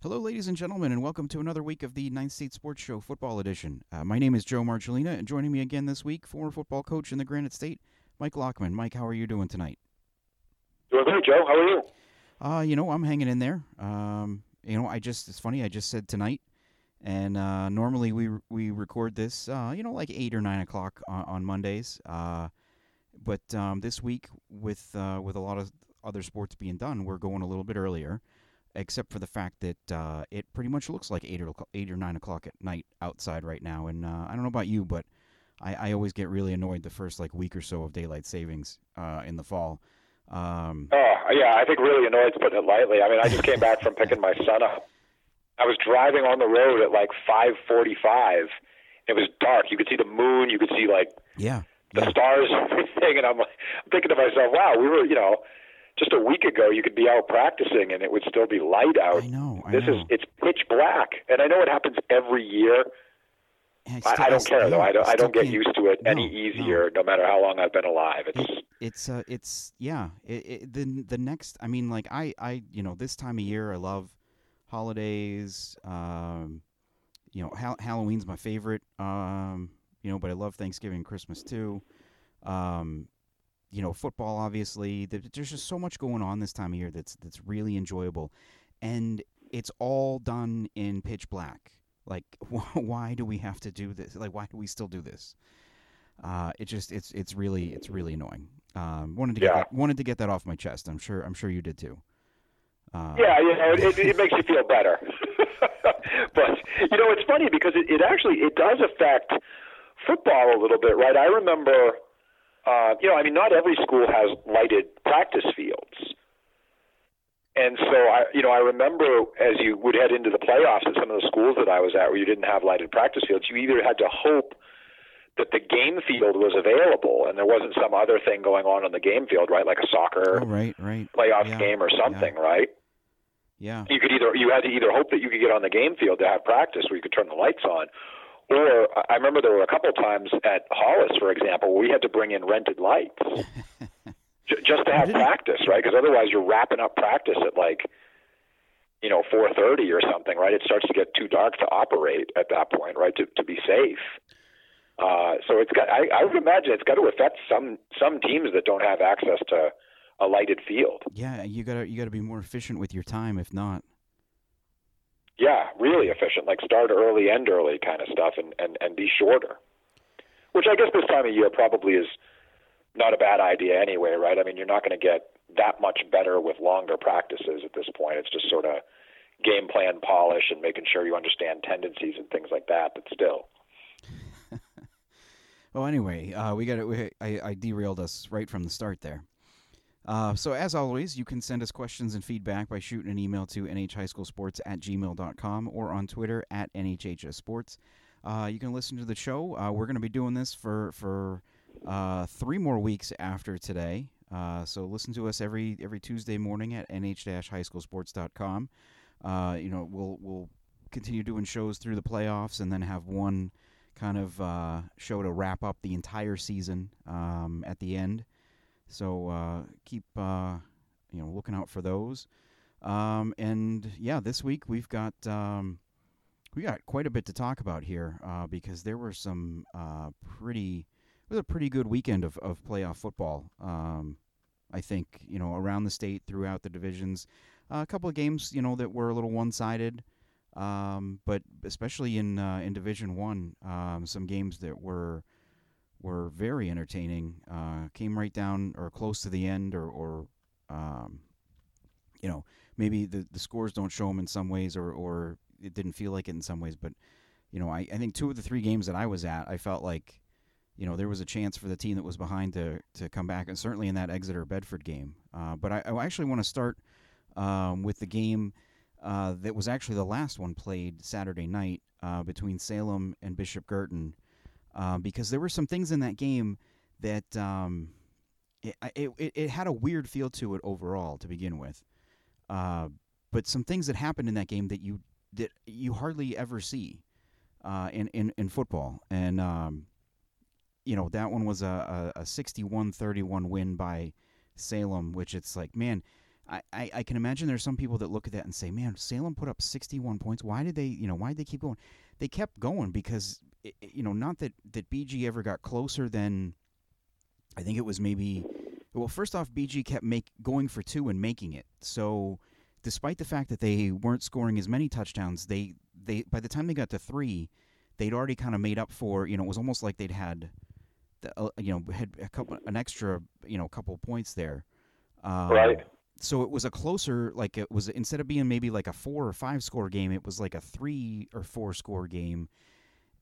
Hello, ladies and gentlemen, and welcome to another week of the Ninth State Sports Show Football Edition. Uh, my name is Joe Marcellina, and joining me again this week, former football coach in the Granite State, Mike Lockman. Mike, how are you doing tonight? Doing great, Joe. How are you? Uh, you know, I'm hanging in there. Um, you know, I just it's funny. I just said tonight, and uh, normally we we record this, uh, you know, like eight or nine o'clock on, on Mondays. Uh, but um, this week, with uh, with a lot of other sports being done, we're going a little bit earlier except for the fact that uh, it pretty much looks like eight or eight or nine o'clock at night outside right now. And uh, I don't know about you, but I, I, always get really annoyed the first like week or so of daylight savings uh, in the fall. Um, oh yeah, I think really annoyed putting it lightly. I mean, I just came back from picking my son up. I was driving on the road at like five forty-five. It was dark. You could see the moon. You could see like yeah, the yeah. stars and everything. And I'm, like, I'm thinking to myself, wow, we were, you know, just a week ago you could be out practicing and it would still be light out. I know. I this know. is it's pitch black, and I know it happens every year. I, I, I, don't care yeah, though. I don't. I, don't get used to it no, any easier, no. no. matter how long I've been alive. It's it, it's uh it's yeah. It, it, the the next. I mean, like I I you know this time of year I love holidays. Um, you know, ha- Halloween's my favorite. Um, you know, but I love Thanksgiving, and Christmas too. Um, you know, football obviously. There's just so much going on this time of year that's that's really enjoyable, and it's all done in pitch black. Like, why do we have to do this? Like, why do we still do this? Uh, it just it's it's really it's really annoying. Um, wanted to get that, wanted to get that off my chest. I'm sure I'm sure you did too. Uh, yeah, you know, it, it makes you feel better. but you know, it's funny because it, it actually it does affect football a little bit, right? I remember uh, you know, I mean, not every school has lighted practice fields. And so I, you know, I remember as you would head into the playoffs at some of the schools that I was at, where you didn't have lighted practice fields, you either had to hope that the game field was available and there wasn't some other thing going on on the game field, right, like a soccer oh, right, right. playoff yeah. game or something, yeah. right? Yeah. You could either you had to either hope that you could get on the game field to have practice where you could turn the lights on, or I remember there were a couple times at Hollis, for example, where we had to bring in rented lights just to have practice, right? Because otherwise you're wrapping up practice at like, you know, 4:30 or something, right? It starts to get too dark to operate at that point, right? To to be safe. Uh, so it's got. I, I would imagine it's got to affect some some teams that don't have access to a lighted field. Yeah, you gotta you gotta be more efficient with your time, if not. Yeah, really efficient, like start early, end early kind of stuff, and, and, and be shorter. Which I guess this time of year probably is not a bad idea anyway, right? I mean, you're not going to get that much better with longer practices at this point. It's just sort of game plan polish and making sure you understand tendencies and things like that, but still. well, anyway, uh, we got it. I, I derailed us right from the start there. Uh, so, as always, you can send us questions and feedback by shooting an email to nhhighschoolsports at gmail.com or on Twitter at nhhsports. Uh, you can listen to the show. Uh, we're going to be doing this for for uh, three more weeks after today. Uh, so listen to us every every Tuesday morning at nh-highschoolsports.com. Uh, you know, we'll we'll continue doing shows through the playoffs and then have one kind of show to wrap up the entire season um, at the end. So uh, keep uh, you know looking out for those. Um, and yeah, this week we've got um, we got quite a bit to talk about here uh, because there were some uh, pretty it was a pretty good weekend of, of playoff football. Um, I think you know around the state throughout the divisions, a couple of games you know that were a little one sided. Um, but especially in uh, in Division One, um, some games that were were very entertaining. Uh, came right down or close to the end, or, or um, you know, maybe the, the scores don't show them in some ways, or, or it didn't feel like it in some ways. But you know, I, I think two of the three games that I was at, I felt like you know there was a chance for the team that was behind to to come back, and certainly in that Exeter Bedford game. Uh, but I, I, actually want to start um, with the game. Uh, that was actually the last one played Saturday night uh, between Salem and Bishop Guertin uh, because there were some things in that game that um, it, it, it, had a weird feel to it overall to begin with. Uh, but some things that happened in that game that you that you hardly ever see uh, in, in in football, and um, you know that one was a, a, a 61-31 win by Salem, which it's like, man, I, I, I can imagine there's some people that look at that and say, "Man, Salem put up 61 points. Why did they, you know, why did they keep going?" They kept going because, you know, not that that BG ever got closer than. I think it was maybe, well, first off, BG kept make going for two and making it. So, despite the fact that they weren't scoring as many touchdowns, they they by the time they got to three, they'd already kind of made up for. You know, it was almost like they'd had, the, uh, you know, had a couple an extra, you know, couple points there. Um, right so it was a closer like it was instead of being maybe like a four or five score game it was like a three or four score game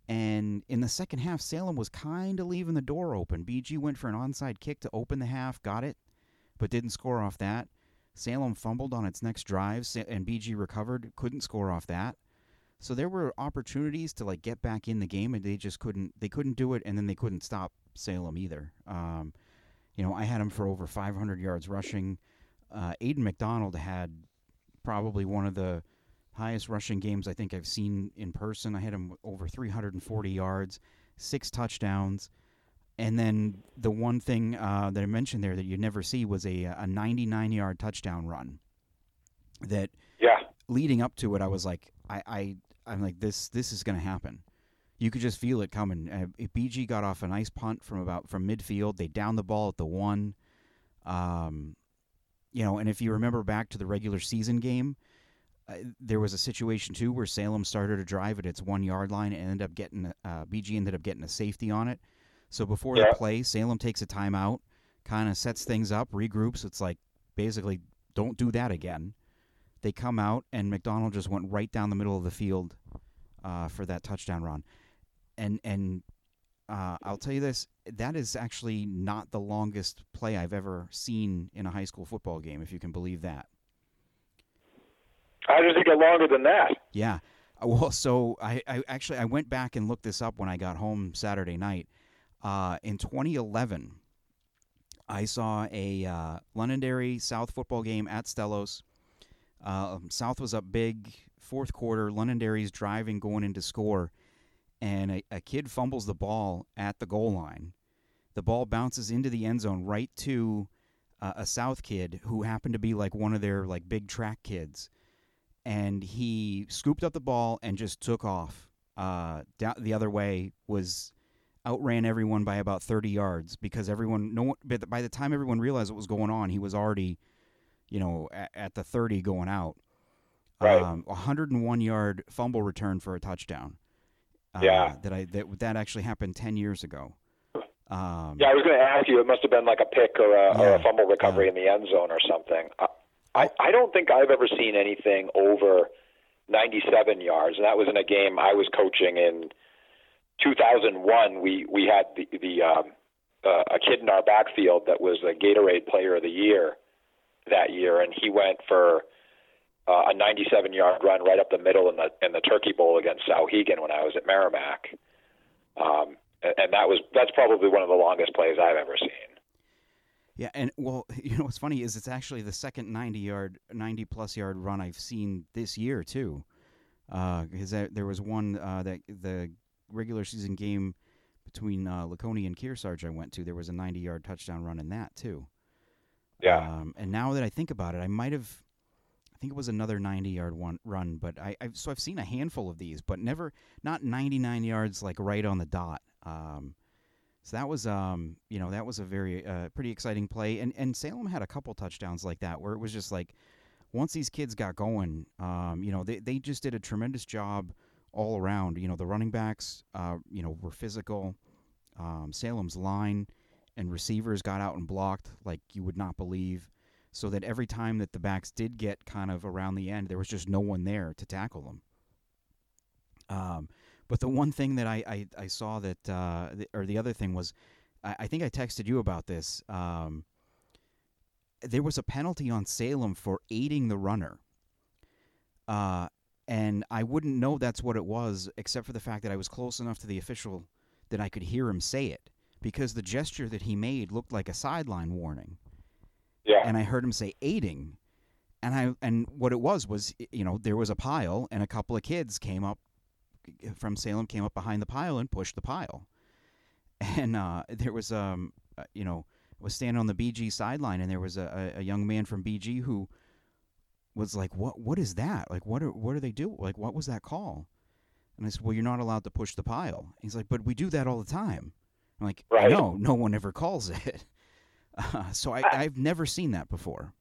and in the second half salem was kind of leaving the door open. Bg went for an onside kick to open the half got it but didn't score off that. Salem fumbled on its next drive and bg recovered couldn't score off that. So there were opportunities to like get back in the game and they just couldn't they couldn't do it and then they couldn't stop salem either. Um, you know i had them for over 500 yards rushing. Uh, Aidan McDonald had probably one of the highest rushing games I think I've seen in person. I had him over 340 yards, six touchdowns. And then the one thing uh, that I mentioned there that you never see was a, a 99 yard touchdown run. That yeah, leading up to it, I was like, I, I I'm like this this is going to happen. You could just feel it coming. Uh, BG got off a nice punt from about from midfield. They downed the ball at the one. Um, you know, and if you remember back to the regular season game, uh, there was a situation too where Salem started a drive at its one yard line and ended up getting uh, BG ended up getting a safety on it. So before yeah. the play, Salem takes a timeout, kind of sets things up, regroups. It's like basically don't do that again. They come out and McDonald just went right down the middle of the field uh, for that touchdown run, and and uh, I'll tell you this: that is actually not the longest play I've ever seen in a high school football game, if you can believe that. How does it get longer than that? Yeah. Uh, well, so I, I actually I went back and looked this up when I got home Saturday night. Uh, in 2011, I saw a uh, Londonderry South football game at Stellos. Uh, South was up big, fourth quarter. Londonderry's driving, going into score and a, a kid fumbles the ball at the goal line. The ball bounces into the end zone right to uh, a South kid who happened to be like one of their like big track kids, and he scooped up the ball and just took off. Uh, down the other way was outran everyone by about 30 yards because everyone no one, by the time everyone realized what was going on, he was already, you know, at, at the 30 going out. Right. Um, 101 yard fumble return for a touchdown. Uh, yeah. That I that that actually happened ten years ago. Um, yeah, I was going to ask you. It must have been like a pick or a, yeah, or a fumble recovery in the end zone or something. I I don't think I've ever seen anything over 97 yards, and that was in a game I was coaching in 2001. We we had the the um, uh, a kid in our backfield that was a Gatorade Player of the Year that year, and he went for uh, a 97 yard run right up the middle in the in the Turkey Bowl against Souhegan when I was at Merrimack. Um, and that was that's probably one of the longest plays I've ever seen. Yeah, and well, you know what's funny is it's actually the second 90 yard, 90 plus yard run I've seen this year too. Because uh, there was one uh, that the regular season game between uh, Laconia and Kearsarge I went to. There was a 90 yard touchdown run in that too. Yeah. Um, and now that I think about it, I might have I think it was another 90 yard one run, but I I've, so I've seen a handful of these, but never not 99 yards like right on the dot. Um, so that was um you know that was a very uh, pretty exciting play, and and Salem had a couple touchdowns like that where it was just like once these kids got going, um, you know they they just did a tremendous job all around. You know the running backs, uh, you know were physical. Um, Salem's line and receivers got out and blocked like you would not believe so that every time that the backs did get kind of around the end, there was just no one there to tackle them. Um, but the one thing that I, I, I saw that, uh, or the other thing was, I, I, think I texted you about this. Um, there was a penalty on Salem for aiding the runner. Uh, and I wouldn't know that's what it was, except for the fact that I was close enough to the official that I could hear him say it, because the gesture that he made looked like a sideline warning. Yeah. And I heard him say aiding. And I and what it was was you know there was a pile and a couple of kids came up from Salem came up behind the pile and pushed the pile. And uh, there was um uh, you know was standing on the BG sideline and there was a, a, young man from BG who was like, "What? What is that? Like, what are what do they do? Like, what was that call?" And I said, "Well, you're not allowed to push the pile." He's like, "But we do that all the time." I'm like, Right. "No, no one ever calls it." Uh, so I, I- I've never seen that before.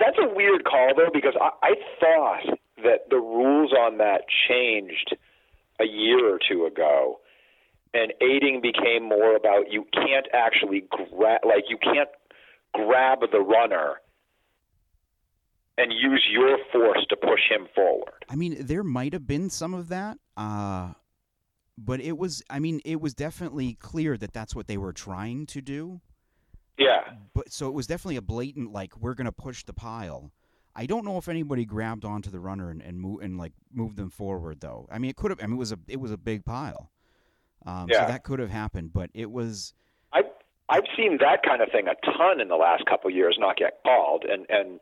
That's a weird call though, because I, I thought that the rules on that changed a year or two ago, and aiding became more about you can't actually grab, like you can't grab the runner and use your force to push him forward. I mean, there might have been some of that, uh, but it was. I mean, it was definitely clear that that's what they were trying to do. Yeah, But so it was definitely a blatant like we're gonna push the pile. I don't know if anybody grabbed onto the runner and and, move, and like moved them forward though. I mean, it could have. I mean, it was a it was a big pile. Um, Yeah. So that could have happened, but it was. I've I've seen that kind of thing a ton in the last couple of years not get called, and and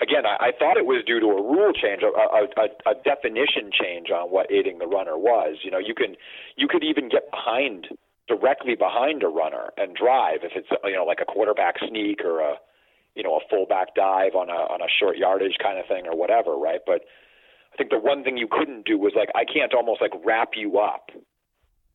again, I, I thought it was due to a rule change, a, a, a, a definition change on what aiding the runner was. You know, you can you could even get behind directly behind a runner and drive if it's you know like a quarterback sneak or a you know a fullback dive on a on a short yardage kind of thing or whatever, right? But I think the one thing you couldn't do was like I can't almost like wrap you up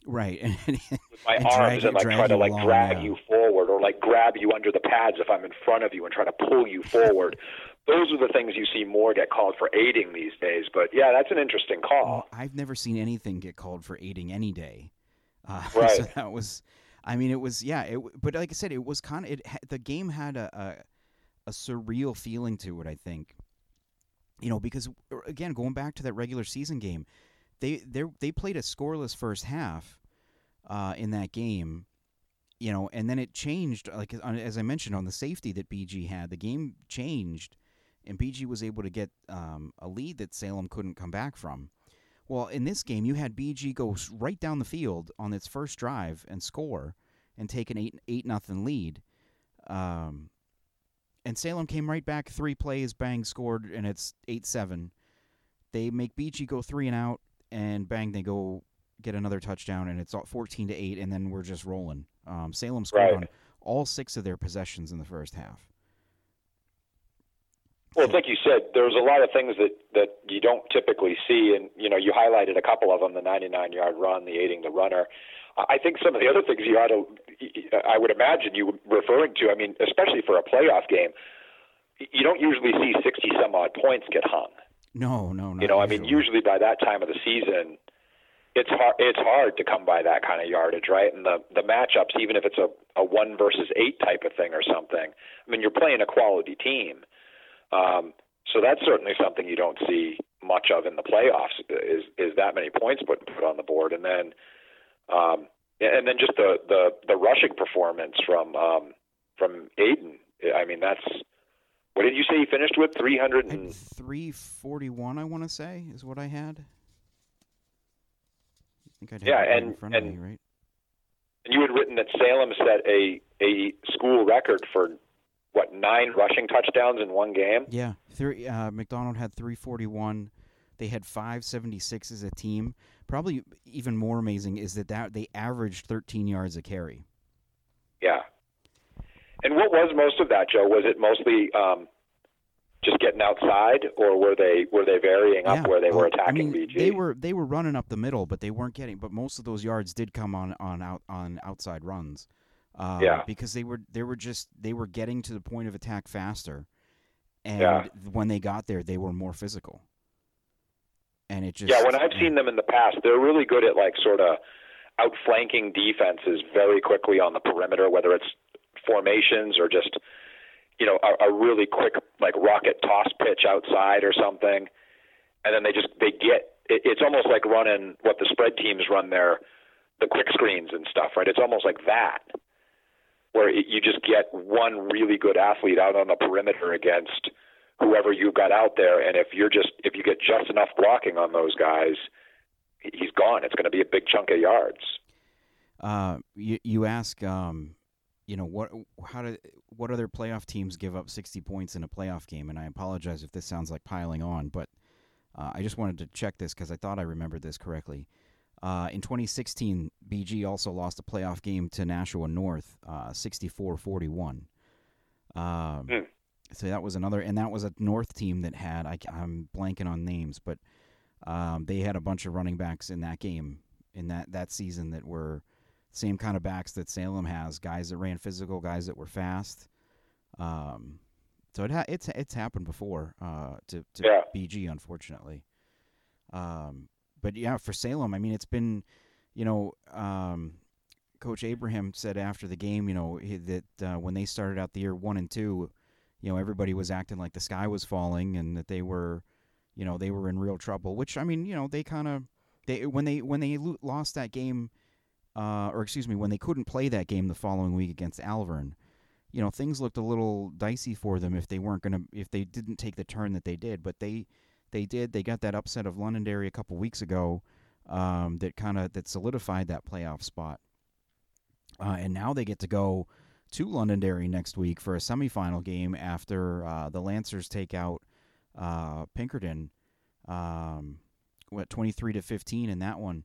Right. with my And arms drag and like try to like drag yeah. you forward or like grab you under the pads if I'm in front of you and try to pull you forward. Those are the things you see more get called for aiding these days. But yeah, that's an interesting call. Well, I've never seen anything get called for aiding any day. Uh, So that was, I mean, it was yeah. It but like I said, it was kind of it. ha- The game had a, a a surreal feeling to it. I think, you know, because uh, again, going back to that regular season game, they they they played a scoreless first half uh, in that game. You know, and then it changed. Like as I mentioned on the safety that BG had, the game changed, and BG was able to get um, a lead that Salem couldn't come back from. Well, in this game, you had BG go right down the field on its first drive and score, and take an eight eight nothing lead. Um, and Salem came right back three plays, bang, scored, and it's eight seven. They make BG go three and out, and bang, they go get another touchdown, and it's all fourteen to eight, and then we're just rolling. Um, Salem scored Right. on all six of their possessions in the first half. Well, it's like you said, there's a lot of things that that you don't typically see, and you know, you highlighted a couple of them: the 99-yard run, the aiding the runner. I think some of the other things you ought to, I would imagine you referring to. I mean, especially for a playoff game, you don't usually see 60 some odd points get hung. No, no, no. You know, I mean, usually by that time of the season, it's hard. It's hard to come by that kind of yardage, right? And the the matchups, even if it's a a one versus eight type of thing or something. I mean, you're playing a quality team, um, so that's certainly something you don't see much of in the playoffs. Is is that many points put put on the board, and then, um, and then just the the the rushing performance from um, from Aiden. I mean, that's what did you say he finished with? Three hundred and 341, I want to say, is what I had. I think I'd Yeah, right in and- front of me, right? And you had written that Salem set a a school record for what nine rushing touchdowns in one game. Yeah, three, uh, McDonald had 341. They had 576 as a team. Probably even more amazing is that, that they averaged 13 yards a carry. Yeah. And what was most of that, Joe? Was it mostly um, just getting outside, or were they were they varying up yeah. where they were oh, attacking I mean, BG? They were they were running up the middle, but they weren't getting. But most of those yards did come on on out on outside runs. Uh, Yeah. Because they were they were just they were getting to the point of attack faster, and Yeah. when they got there, they were more physical. And it just yeah, when I've seen them in the past, they're really good at like sort of outflanking defenses very quickly on the perimeter, whether it's formations or just you know a, a really quick like rocket toss pitch outside or something, and then they just they get it, it's almost like running what the spread teams run their the quick screens and stuff, right? It's almost like that where it, you just get one really good athlete out on the perimeter against whoever you've got out there, and if you're just if you get just enough blocking on those guys, he- he's gone. It's going to be a big chunk of yards. Uh, you you ask, um, you know what? How do what other playoff teams give up sixty points in a playoff game? And I apologize if this sounds like piling on, but uh, I just wanted to check this because I thought I remembered this correctly. Uh, in 2016, BG also lost a playoff game to Nashua North, uh, 64-41. Um, Hmm. So that was another, and that was a North team that had I, am blanking on names, but um, they had a bunch of running backs in that game in that that season that were same kind of backs that Salem has, guys that ran physical, guys that were fast. Um, so it ha- it's it's happened before uh, to to yeah. BG, unfortunately. Um, but yeah, for Salem, I mean, it's been, you know, um, Coach Abraham said after the game, you know, that uh, when they started out the year one and two, you know, everybody was acting like the sky was falling and that they were, you know, they were in real trouble. Which I mean, you know, they kind of they when they when they lo- lost that game, uh, or excuse me, when they couldn't play that game the following week against Alvirne, you know, things looked a little dicey for them if they weren't gonna if they didn't take the turn that they did. But they they did. They got that upset of Londonderry a couple weeks ago. Um, that kind of that solidified that playoff spot. Uh, and now they get to go to Londonderry next week for a semifinal game after uh, the Lancers take out uh, Pinkerton, um, what twenty three to fifteen in that one,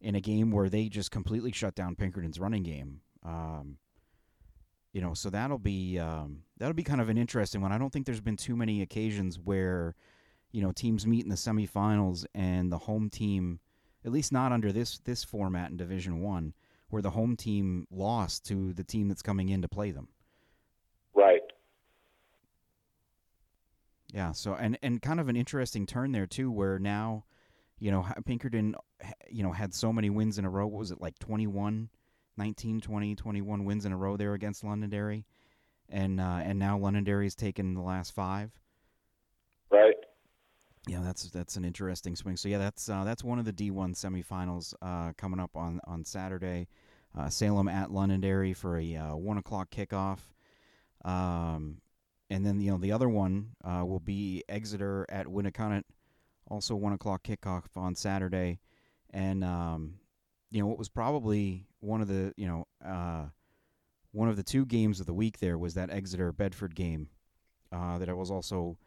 in a game where they just completely shut down Pinkerton's running game. Um, you know, so that'll be um, that'll be kind of an interesting one. I don't think there's been too many occasions where, you know, teams meet in the semifinals and the home team, at least not under this this format in Division One where the home team lost to the team that's coming in to play them. Right. Yeah. So and and kind of an interesting turn there too, where now, you know, Pinkerton, you know, had so many wins in a row. What was it like 21, 19, 20, 21 wins in a row there against Londonderry, and uh, and now Londonderry's taken the last five. Yeah, that's that's an interesting swing. So yeah, that's uh, that's one of the D1 semifinals uh, coming up on on Saturday. Uh, Salem at Londonderry for a uh, one o'clock kickoff, um, and then you know the other one uh, will be Exeter at Winnacunnet, also one o'clock kickoff on Saturday, and um, you know what was probably one of the you know uh, one of the two games of the week there was that Exeter Bedford game that I was also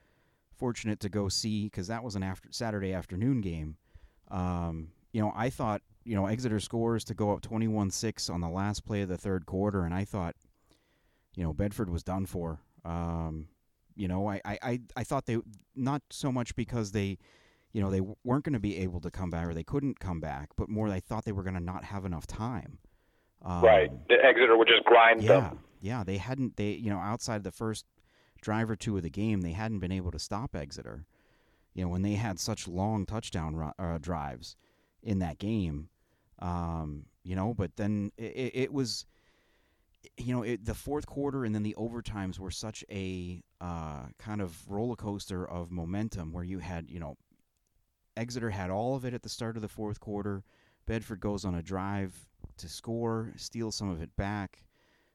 fortunate to go see because that was an after Saturday afternoon game. Um, you know, I thought you know Exeter scores to go up 21-6 on the last play of the third quarter, and I thought, you know, Bedford was done for. Um, you know, I, I, I thought they not so much because they, you know, they weren't going to be able to come back or they couldn't come back, but more they thought they were going to not have enough time. Um, right, the Exeter would just grind yeah, them. Yeah, they hadn't. They you know outside the first drive or two of the game, they hadn't been able to stop Exeter. You know, when they had such long touchdown uh, drives in that game, um, you know, but then it, it was, you know, it, the fourth quarter and then the overtimes were such a uh, kind of roller coaster of momentum where you had, you know, Exeter had all of it at the start of the fourth quarter. Bedford goes on a drive to score, steals some of it back.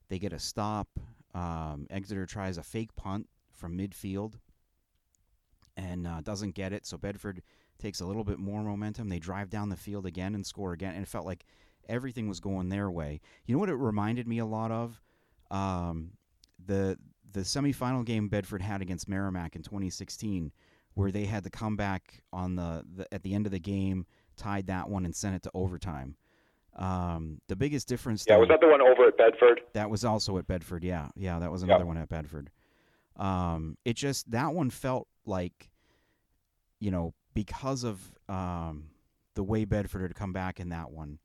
They get a stop. Um, Exeter tries a fake punt from midfield and uh, doesn't get it. So Bedford takes a little bit more momentum. They drive down the field again and score again. And it felt like everything was going their way. You know what it reminded me a lot of? Um, the the semifinal game Bedford had against Merrimack in 2016, where they had to come back on the, the at the end of the game, tied that one, and sent it to overtime. Um, the biggest difference. Yeah, though, was that the one over at Bedford? That was also at Bedford. Yeah, yeah, that was another yep. one at Bedford. Um, it just that one felt like, you know, because of um, the way Bedford had come back in that one,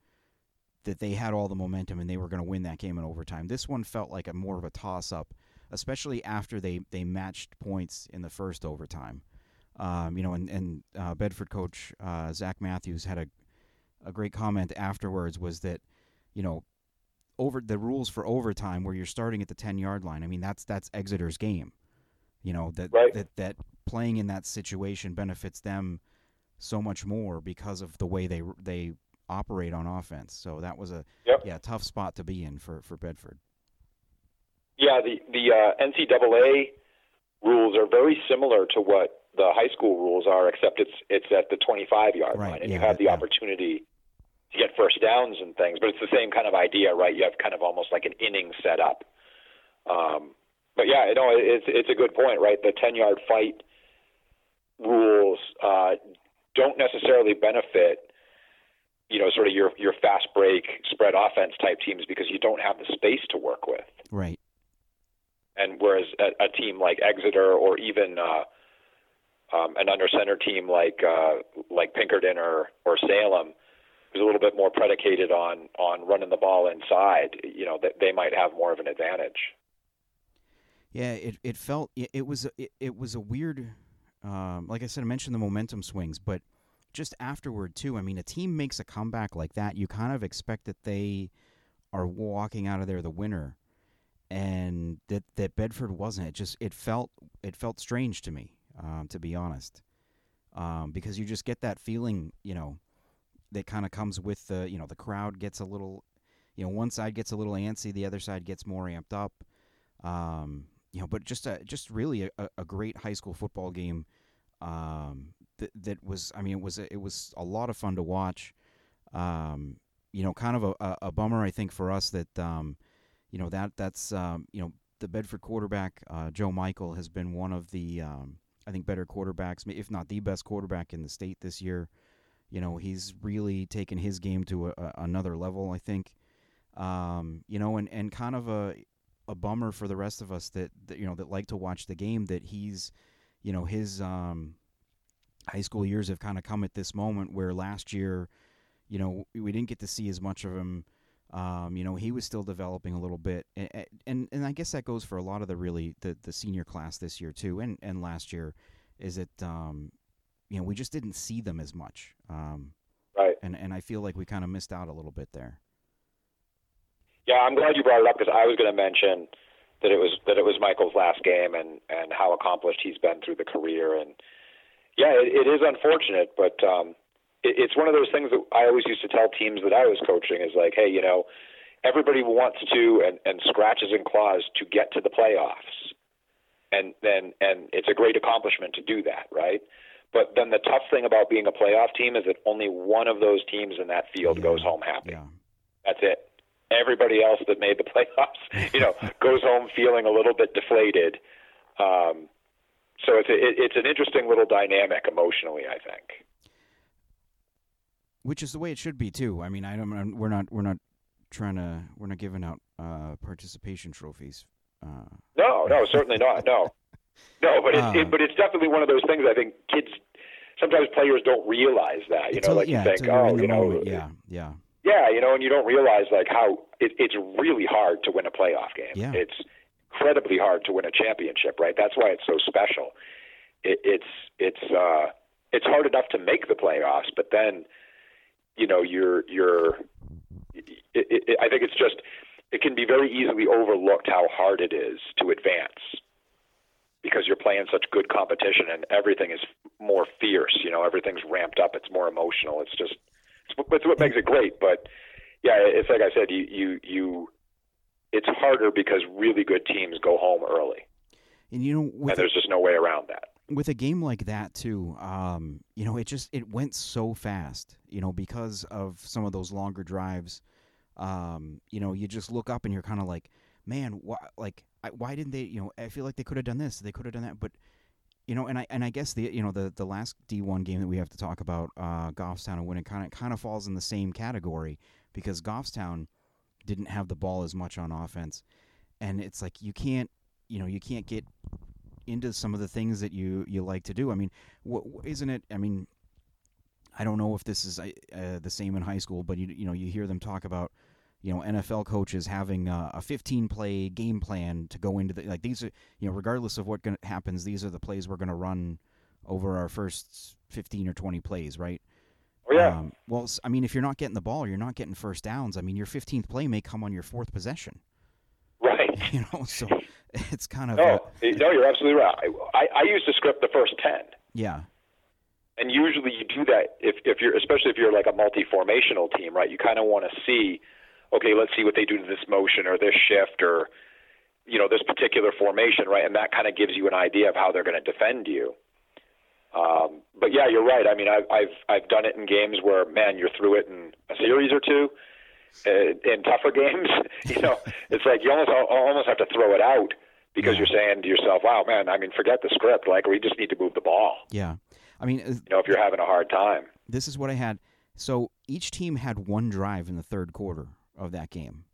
that they had all the momentum and they were going to win that game in overtime. This one felt like a more of a toss up, especially after they they matched points in the first overtime. Um, you know, and and uh, Bedford coach uh, Zach Matthews had a a great comment afterwards was that, you know, over the rules for overtime where you're starting at the 10 yard line. I mean, that's that's Exeter's game. You know, that right. that that playing in that situation benefits them so much more because of the way they they operate on offense. So that was a yep. yeah, tough spot to be in for for Bedford. Yeah, the the uh, NCAA rules are very similar to what the high school rules are, except it's it's at the 25 yard right, line, and yeah, you have the yeah. opportunity to get first downs and things. But it's the same kind of idea, right? You have kind of almost like an inning set up. Um, but yeah, you know, it's it's a good point, right? The 10 yard fight rules uh, don't necessarily benefit you know, sort of your your fast break spread offense type teams because you don't have the space to work with. Right. And whereas a, a team like Exeter or even uh, um, an under center team like uh, like Pinkerton or or Salem was a little bit more predicated on on running the ball inside, you know, that they might have more of an advantage. Yeah, it it felt it, was it, it was a weird um, like I said I mentioned the momentum swings, but just afterward too. I mean, a team makes a comeback like that, you kind of expect that they are walking out of there the winner, and that that Bedford wasn't. It just it felt it felt strange to me, um, to be honest, um, because you just get that feeling, you know, that kind of comes with the you know the crowd gets a little, you know, one side gets a little antsy, the other side gets more amped up. Um, you know, but just a, just really a, a great high school football game um, that that was. I mean, it was a, it was a lot of fun to watch. Um, you know, kind of a, a, bummer, I think, for us that um, you know that that's um, you know the Bedford quarterback uh, Joe Michael has been one of the um, I think better quarterbacks, if not the best quarterback in the state this year. You know, he's really taken his game to a, a, another level. I think. Um, you know, and, and kind of a a bummer for the rest of us that, that you know that like to watch the game that he's you know his um, high school years have kind of come at this moment where last year you know we didn't get to see as much of him um, you know he was still developing a little bit and, and and I guess that goes for a lot of the really the, the senior class this year too and and last year is it um, you know we just didn't see them as much um, right. and and I feel like we kind of missed out a little bit there. Yeah, I'm glad you brought it up because I was going to mention that it was that it was Michael's last game and and how accomplished he's been through the career. And yeah, it, it is unfortunate, but um, it, it's one of those things that I always used to tell teams that I was coaching is like, hey, you know, everybody wants to and and scratches and claws to get to the playoffs, and then and it's a great accomplishment to do that, right? But then the tough thing about being a playoff team is that only one of those teams in that field yeah. goes home happy. Yeah. That's it everybody else that made the playoffs, you know, goes home feeling a little bit deflated. Um, so it's a, it, it's an interesting little dynamic emotionally, I think. Which is the way it should be too. I mean, I don't. We're not. We're not trying to. We're not giving out uh, participation trophies. Uh, no, no, certainly not. No, no, but it's it, but it's definitely one of those things. I think kids sometimes players don't realize that. You know, like yeah, you think, oh, you know, moment. yeah, yeah. Yeah, you know, and you don't realize like how it, it's really hard to win a playoff game. Yeah. It's incredibly hard to win a championship, right? That's why it's so special. It, it's it's uh, it's hard enough to make the playoffs, but then you know you're you're. It, it, I think it's just it can be very easily overlooked how hard it is to advance because you're playing such good competition and everything is more fierce. You know, everything's ramped up. It's more emotional. It's just it's what makes it great. But yeah, it's like I said, you you you, it's harder because really good teams go home early. And you know, and there's just no way around that. With a game like that too, um, you know, it just it went so fast. You know, because of some of those longer drives. Um, you know, you just look up and you're kind of like, man, why, like, why didn't they? You know, I feel like they could have done this, they could have done that, but you know, and I and I guess the you know the the last D one game that we have to talk about, uh, Goffstown and winning kind of kind of falls in the same category because Goffstown didn't have the ball as much on offense, and it's like you can't you know you can't get into some of the things that you you like to do. I mean, is not it? I mean, I don't know if this is uh, the same in high school, but you you know you hear them talk about you know NFL coaches having a, a 15 play game plan to go into the like these are you know regardless of what gonna, happens these are the plays we're going to run over our first 15 or 20 plays right? Oh, yeah. Um, well I mean if you're not getting the ball you're not getting first downs. I mean your 15th play may come on your fourth possession. Right. You know so it's kind of no, a, no you're absolutely right. I, I used to script the first 10 yeah. And usually you do that if if you're especially if you're like a multi-formational team right? You kind of want to see okay, let's see what they do to this motion or this shift or you know this particular formation, right? And that kind of gives you an idea of how they're going to defend you. Um, but yeah, you're right. I mean, I've I've I've done it in games where man, you're through it in a series or two. Uh, in tougher games, you know, it's like you almost almost have to throw it out because yeah. you're saying to yourself, "Wow, man, I mean, forget the script. Like, we just need to move the ball." Yeah, I mean, you know, if you're having a hard time, this is what I had. So each team had one drive in the third quarter of that game.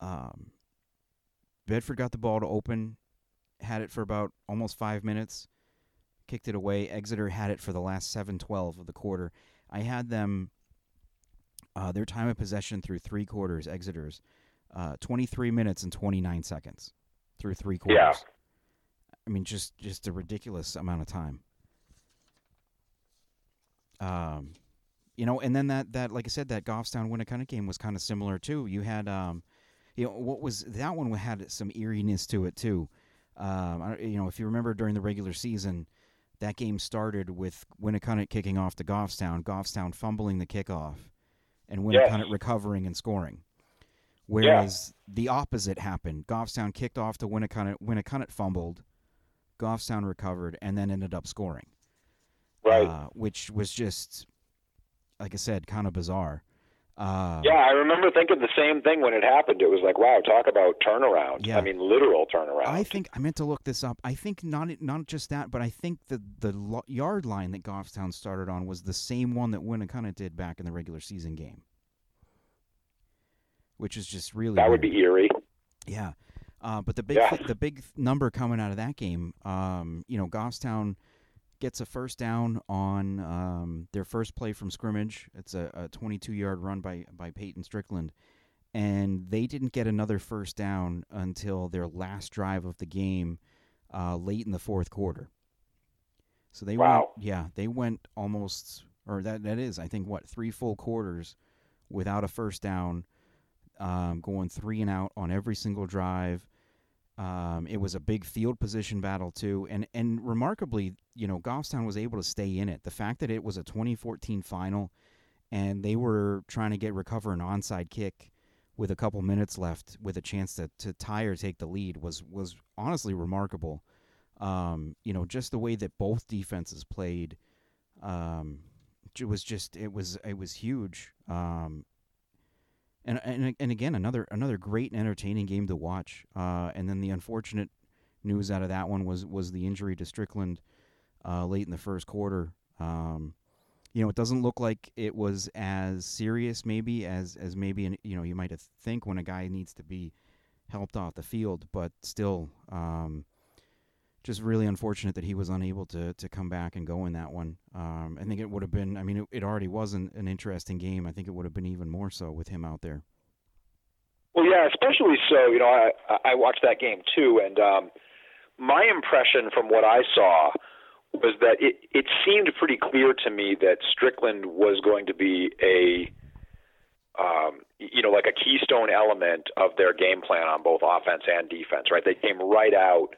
Um, Bedford got the ball to open, had it for about almost five minutes, kicked it away. Exeter had it for the last 7 12 of the quarter. I had them, uh, their time of possession through three quarters, Exeter's, uh, 23 minutes and 29 seconds through three quarters. Yeah. I mean, just just a ridiculous amount of time. Um, you know, and then that that like I said, that Goffstown Winnacunnet game was kind of similar too. You had um, you know, what was that one had some eeriness to it too. Um, you know, if you remember during the regular season, that game started with Winnacunnet kicking off to Goffstown, Goffstown fumbling the kickoff, and Winnacunnet Yes. recovering and scoring. Whereas the opposite happened. Goffstown kicked off to Winnacunnet, Winnacunnet fumbled, Goffstown recovered, and then ended up scoring. Right. Uh, which was just, like I said, kind of bizarre. Uh, yeah, I remember thinking the same thing when it happened. It was like, wow, talk about turnaround. Yeah. I mean, literal turnaround. I think I meant to look this up. I think not not just that, but I think the the yard line that Goffstown started on was the same one that Winnacunnet did back in the regular season game, which is just really that would be eerie. Yeah, uh, but the big Yeah. th- the big number coming out of that game, um, you know, Goffstown gets a first down on um, their first play from scrimmage. It's a, a 22 yard run by by Peyton Strickland, and they didn't get another first down until their last drive of the game, uh, late in the fourth quarter. So they Wow. went, yeah, they went almost, or that that is, I think, what three full quarters without a first down um, going three and out on every single drive. Um, it was a big field position battle too, and and remarkably, you know, Goffstown was able to stay in it. The fact that it was a 2014 final, and they were trying to get recover an onside kick with a couple minutes left, with a chance to to tie or take the lead, was was honestly remarkable. Um, you know, just the way that both defenses played, um, it was just it was it was huge. Um, and and and again another another great and entertaining game to watch. Uh, and then the unfortunate news out of that one was was the injury to Strickland uh, late in the first quarter. Um, you know, it doesn't look like it was as serious maybe as as maybe an, you know you might think when a guy needs to be helped off the field, but still. Um, just really unfortunate that he was unable to to come back and go in that one. Um, I think it would have been. I mean, it, it already was an, an interesting game. I think it would have been even more so with him out there. Well, yeah, especially so. You know, I I watched that game too, and um, my impression from what I saw was that it it seemed pretty clear to me that Strickland was going to be a um, you know like a keystone element of their game plan on both offense and defense. Right? They came right out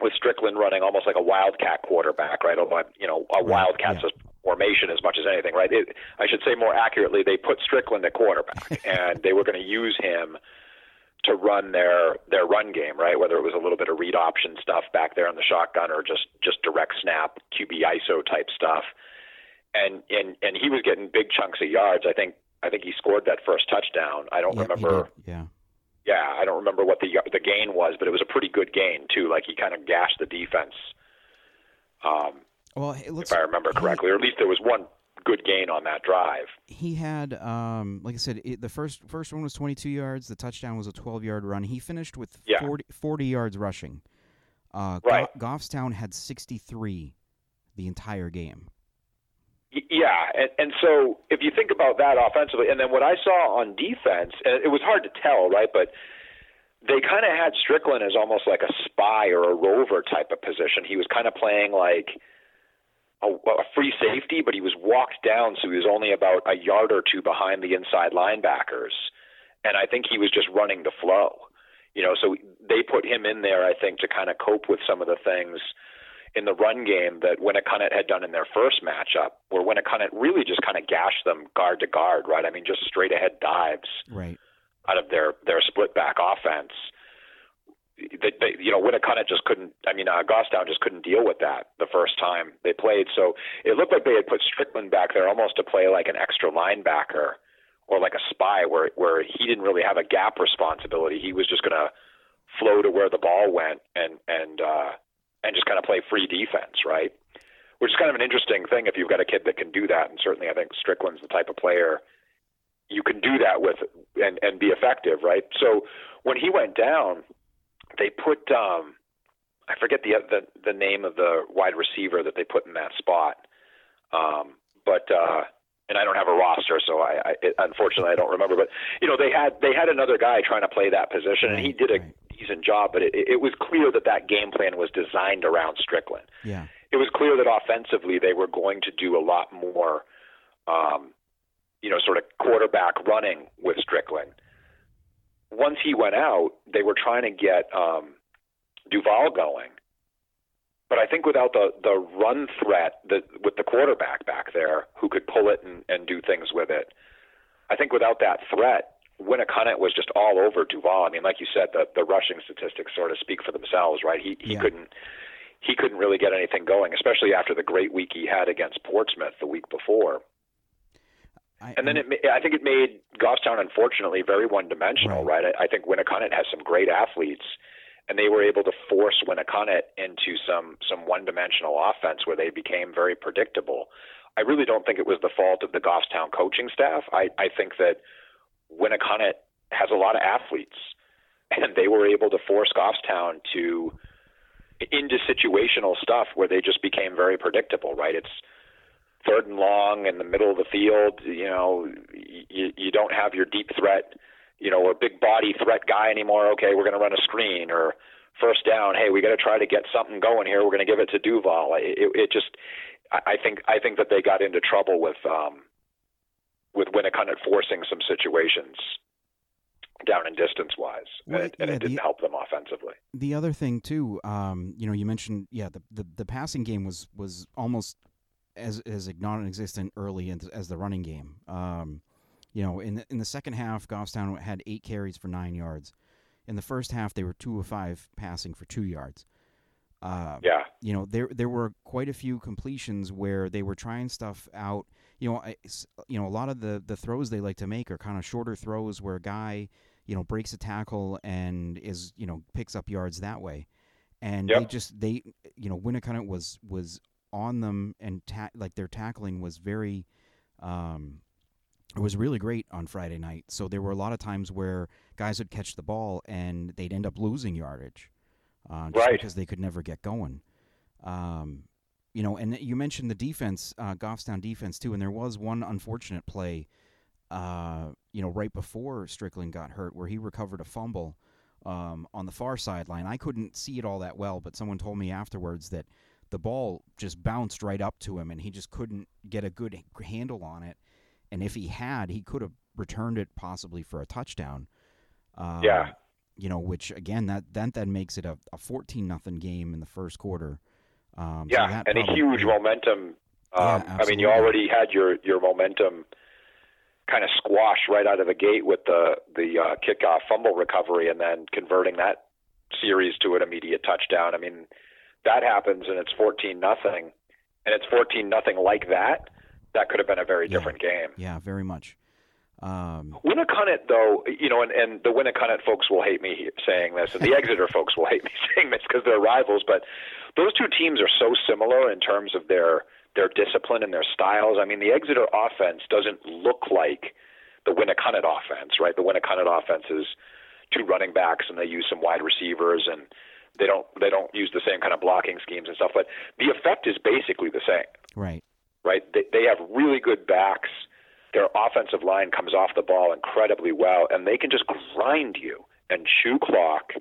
with Strickland running almost like a wildcat quarterback. Right? Although you know a wildcat's yeah. a formation as much as anything, right? It, I should say more accurately, they put Strickland at quarterback, and they were going to use him to run their their run game, right? Whether it was a little bit of read option stuff back there on the shotgun, or just just direct snap QB ISO type stuff, and and and he was getting big chunks of yards. I think I think he scored that first touchdown. I don't Yeah, remember. Yeah. Yeah, I don't remember what the the gain was, but it was a pretty good gain too. Like he kind of gashed the defense. Um, Well, hey, if I remember correctly, or at least there was one good gain on that drive. He had, um, like I said, it, the first first one was 22 yards. The touchdown was a 12 yard run. He finished with Yeah. 40, 40 yards rushing. Uh, Right. Go- Goffstown had 63 the entire game. Y- Yeah, and, and so if you think about that offensively, and then what I saw on defense, and it was hard to tell, right? But they kind of had Strickland as almost like a spy or a rover type of position. He was kind of playing like a, a free safety, but he was walked down, so he was only about a yard or two behind the inside linebackers. And I think he was just running the flow, you know. So they put him in there, I think, to kind of cope with some of the things in the run game that Winnacunnet had done in their first matchup, where Winnacunnet really just kind of gashed them guard to guard, right? I mean, just straight ahead dives Right. out of their their split back offense. They, they, you know, Winnacunnet just couldn't. I mean, uh, Goffstown just couldn't deal with that the first time they played. So it looked like they had put Strickland back there almost to play like an extra linebacker or like a spy, where where he didn't really have a gap responsibility. He was just going to flow to where the ball went and and uh, and just kind of play free defense, right? Which is kind of an interesting thing if you've got a kid that can do that. And certainly, I think Strickland's the type of player you can do that with and and be effective, right? So when he went down, they put um, I forget the the the name of the wide receiver that they put in that spot, um, but. uh and I don't have a roster, so I, I it, unfortunately I don't remember. But you know, they had they had another guy trying to play that position, and he did a decent job. But it, it was clear that that game plan was designed around Strickland. Yeah. It was clear that offensively they were going to do a lot more, um, you know, sort of quarterback running with Strickland. Once he went out, they were trying to get um, Duval going. But I think without the the run threat that with the quarterback back there who could pull it and, and do things with it, I think without that threat, Winnacunnet was just all over Duval. I mean, like you said, the the rushing statistics sort of speak for themselves, right? He he Yeah. couldn't he couldn't really get anything going, especially after the great week he had against Portsmouth the week before. I, And then it, I think it made Goffstown, unfortunately, very one-dimensional, right? I, I think Winnacunnet has some great athletes, and they were able to force Winnacunnet into some some one-dimensional offense where they became very predictable. I really don't think it was the fault of the Goffstown coaching staff. I, I think that Winnacunnet has a lot of athletes, and they were able to force Goffstown to into situational stuff where they just became very predictable, right? It's third and long in the middle of the field. You know, you, you don't have your deep threat, you know, or big body threat guy anymore. Okay, we're going to run a screen or first down. Hey, we got to try to get something going here. We're going to give it to Duval. It, it just, I think, I think that they got into trouble with, um, with Winnacunnet forcing some situations down and distance wise, Well, and, it, and yeah, it didn't the- help them offensively. the other thing too, um, you know, you mentioned yeah, the, the the passing game was was almost as as non-existent early in, as the running game. Um, you know, in the, in the second half, Goffstown had eight carries for nine yards. In the first half, they were two of five passing for two yards. Uh, Yeah, you know there there were quite a few completions where they were trying stuff out you know I, you know a lot of the the throws they like to make are kind of shorter throws where a guy you know breaks a tackle and is you know picks up yards that way and they just they you know Winnacunnet was was on them and ta- like their tackling was very um it was really great on Friday night so there were a lot of times where guys would catch the ball and they'd end up losing yardage uh, just Right. because they could never get going. Um, you know, and you mentioned the defense, uh, Goffstown defense too, and there was one unfortunate play, uh, you know, right before Strickland got hurt, where he recovered a fumble um, on the far sideline. I couldn't see it all that well, but someone told me afterwards that the ball just bounced right up to him, and he just couldn't get a good handle on it. And if he had, he could have returned it possibly for a touchdown. Um, Yeah. You know, which again, that that then makes it a, a fourteen nothing game in the first quarter. Um, yeah, that and a probably- huge momentum. Yeah, Um, I mean, you already had your your momentum kind of squashed right out of the gate with the the uh, kickoff fumble recovery, and then converting that series to an immediate touchdown. I mean, that happens, and it's fourteen nothing, and it's fourteen nothing like that. That could have been a very Yeah. different game. Yeah, very much. Um, Winnacunnet, though, you know, and, and the Winnacunnet folks will hate me saying this, and the Exeter folks will hate me saying this because they're rivals. But those two teams are so similar in terms of their their discipline and their styles. I mean, the Exeter offense doesn't look like the Winnacunnet offense, right? The Winnacunnet offense is two running backs, and they use some wide receivers, and they don't they don't use the same kind of blocking schemes and stuff. But the effect is basically the same right. right? They, they have really good backs. Their offensive line comes off the ball incredibly well, and they can just grind you and chew clock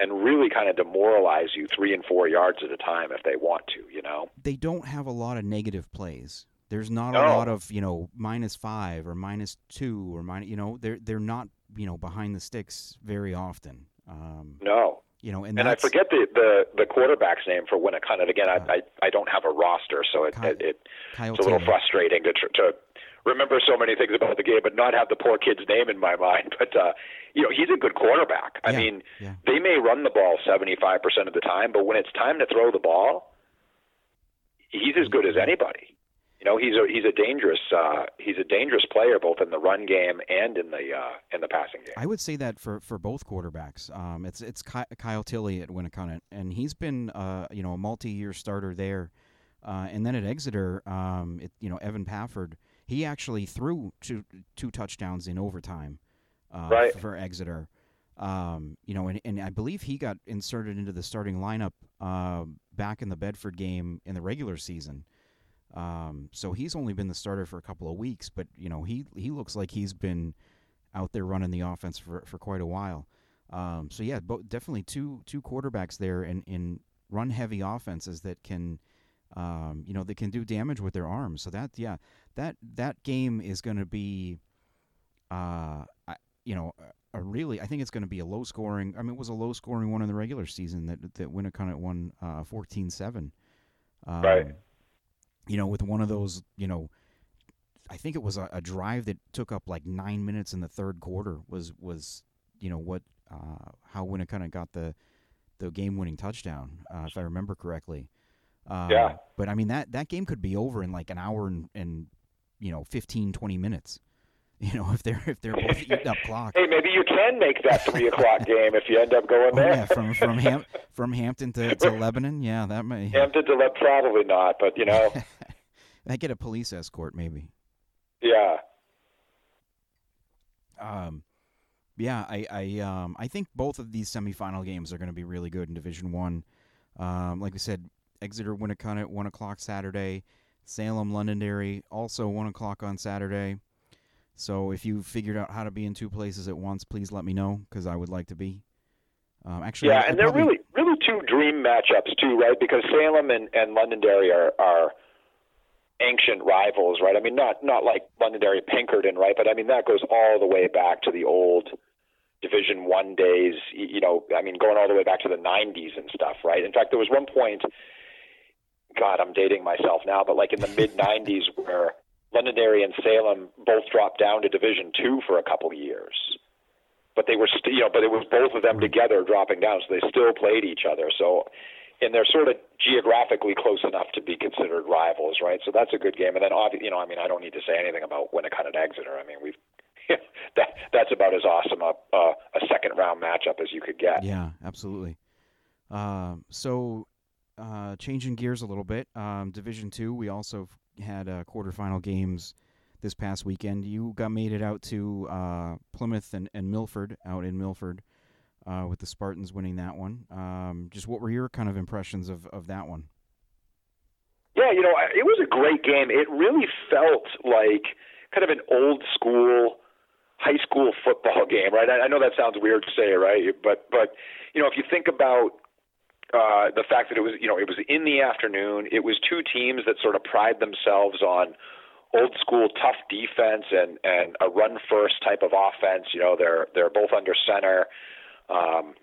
and really kind of demoralize you three and four yards at a time if they want to, you know? They don't have a lot of negative plays. There's not No. a lot of you know minus five or minus two or minus. You know, they're they're not you know behind the sticks very often. Um, No. You know, and, And I forget the, the, the quarterback's name for Winnacunnet. Again, I, Uh, I, I don't have a roster, so it, Kyle- it, it it's a little Taylor. frustrating to, tr- to remember so many things about the game, but not have the poor kid's name in my mind. But uh, you know, he's a good quarterback. I Yeah, mean, yeah. they may run the ball seventy five percent of the time, but when it's time to throw the ball, he's as good as anybody. You know, he's a he's a dangerous uh, he's a dangerous player both in the run game and in the uh, in the passing game. I would say that for, for both quarterbacks. Um, it's it's Kyle Tilley at Winnacunnet, and he's been uh, you know a multi-year starter there, uh, and then at Exeter, um, it, you know Evan Pafford he actually threw two two touchdowns in overtime uh, Right. for Exeter. Um, you know, and, and I believe he got inserted into the starting lineup uh, back in the Bedford game in the regular season. Um, so he's only been the starter for a couple of weeks, but you know he he looks like he's been out there running the offense for, for quite a while. Um, so yeah, bo- definitely two two quarterbacks there in, in run heavy offenses that can, um, you know, that can do damage with their arms. So that yeah, that that game is going to be, uh, I, you know, a really I think it's going to be a low scoring. I mean, it was a low scoring one in the regular season that that Winnacunnet won uh, 14-7. Um, Right. You know, with one of those, you know, I think it was a, a drive that took up like nine minutes in the third quarter. Was was you know what uh, how Winnacunnet got the the game winning touchdown, uh, if I remember correctly. Uh, Yeah. But I mean that that game could be over in like an hour and, and you know 15, 20 minutes. You know if they're if they're both eating up clock. Hey, maybe you can make that three o'clock game if you end up going Oh there. yeah, from from Ham from Hampton to, to Lebanon. Yeah, that may Hampton to let probably not, but you know, I get a police escort maybe. yeah. Um, yeah, I I um I think both of these semifinal games are going to be really good in Division One. Um, like we said, Exeter Winnacunnet at one o'clock Saturday, Salem Londonderry also one o'clock on Saturday. So if you figured out how to be in two places at once, please let me know because I would like to be. Um, actually, Yeah, I- I and they're probably- really really two dream matchups too, right? Because Salem and, and Londonderry are are ancient rivals, right? I mean, not not like Londonderry Pinkerton, right? But I mean that goes all the way back to the old Division One days. You know, I mean, going all the way back to the '90s and stuff, right? In fact, there was one point. God, I'm dating myself now, but like in the mid '90s, where Londonderry and Salem both dropped down to Division Two for a couple of years but they were st- you know but it was both of them hmm. together dropping down so they still played each other so and they're sort of geographically close enough to be considered rivals right? So that's a good game. And then obviously you know I mean I don't need to say anything about Winnacunnet and Exeter. I mean we've that that's about as awesome a uh, a second round matchup as you could get. Yeah, absolutely. Um, so, uh, changing gears a little bit, um, Division Two, we also had uh, quarterfinal games this past weekend. You got made it out to uh, Plymouth and, and Milford out in Milford, uh, with the Spartans winning that one. Um, just what were your kind of impressions of, of that one? Yeah, you know, it was a great game. It really felt like kind of an old school high school football game, right? I I know that sounds weird to say, right? But but you know, if you think about uh, the fact that it was you know it was in the afternoon, it was two teams that sort of pride themselves on old school tough defense and and a run first type of offense. You know, they're they're both under center. Um,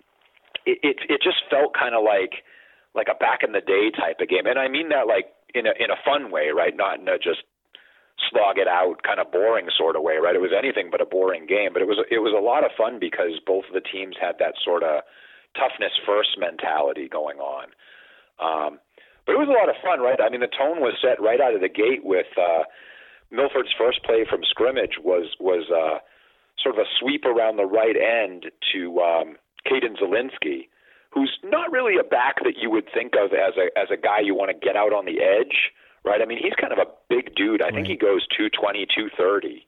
it it, it just felt kind of like like a back in the day type of game, and I mean that like in a in a fun way, right? Not in a just slog it out kind of boring sort of way, right? It was anything but a boring game, but it was it was a lot of fun because both of the teams had that sort of toughness first mentality going on. Um, but it was a lot of fun, right? I mean, the tone was set right out of the gate with uh, Milford's first play from scrimmage was was uh, sort of a sweep around the right end to um, Caden Zielinski, who's not really a back that you would think of as a as a guy you want to get out on the edge, right? I mean, he's kind of a big dude. I think he goes 220, 230.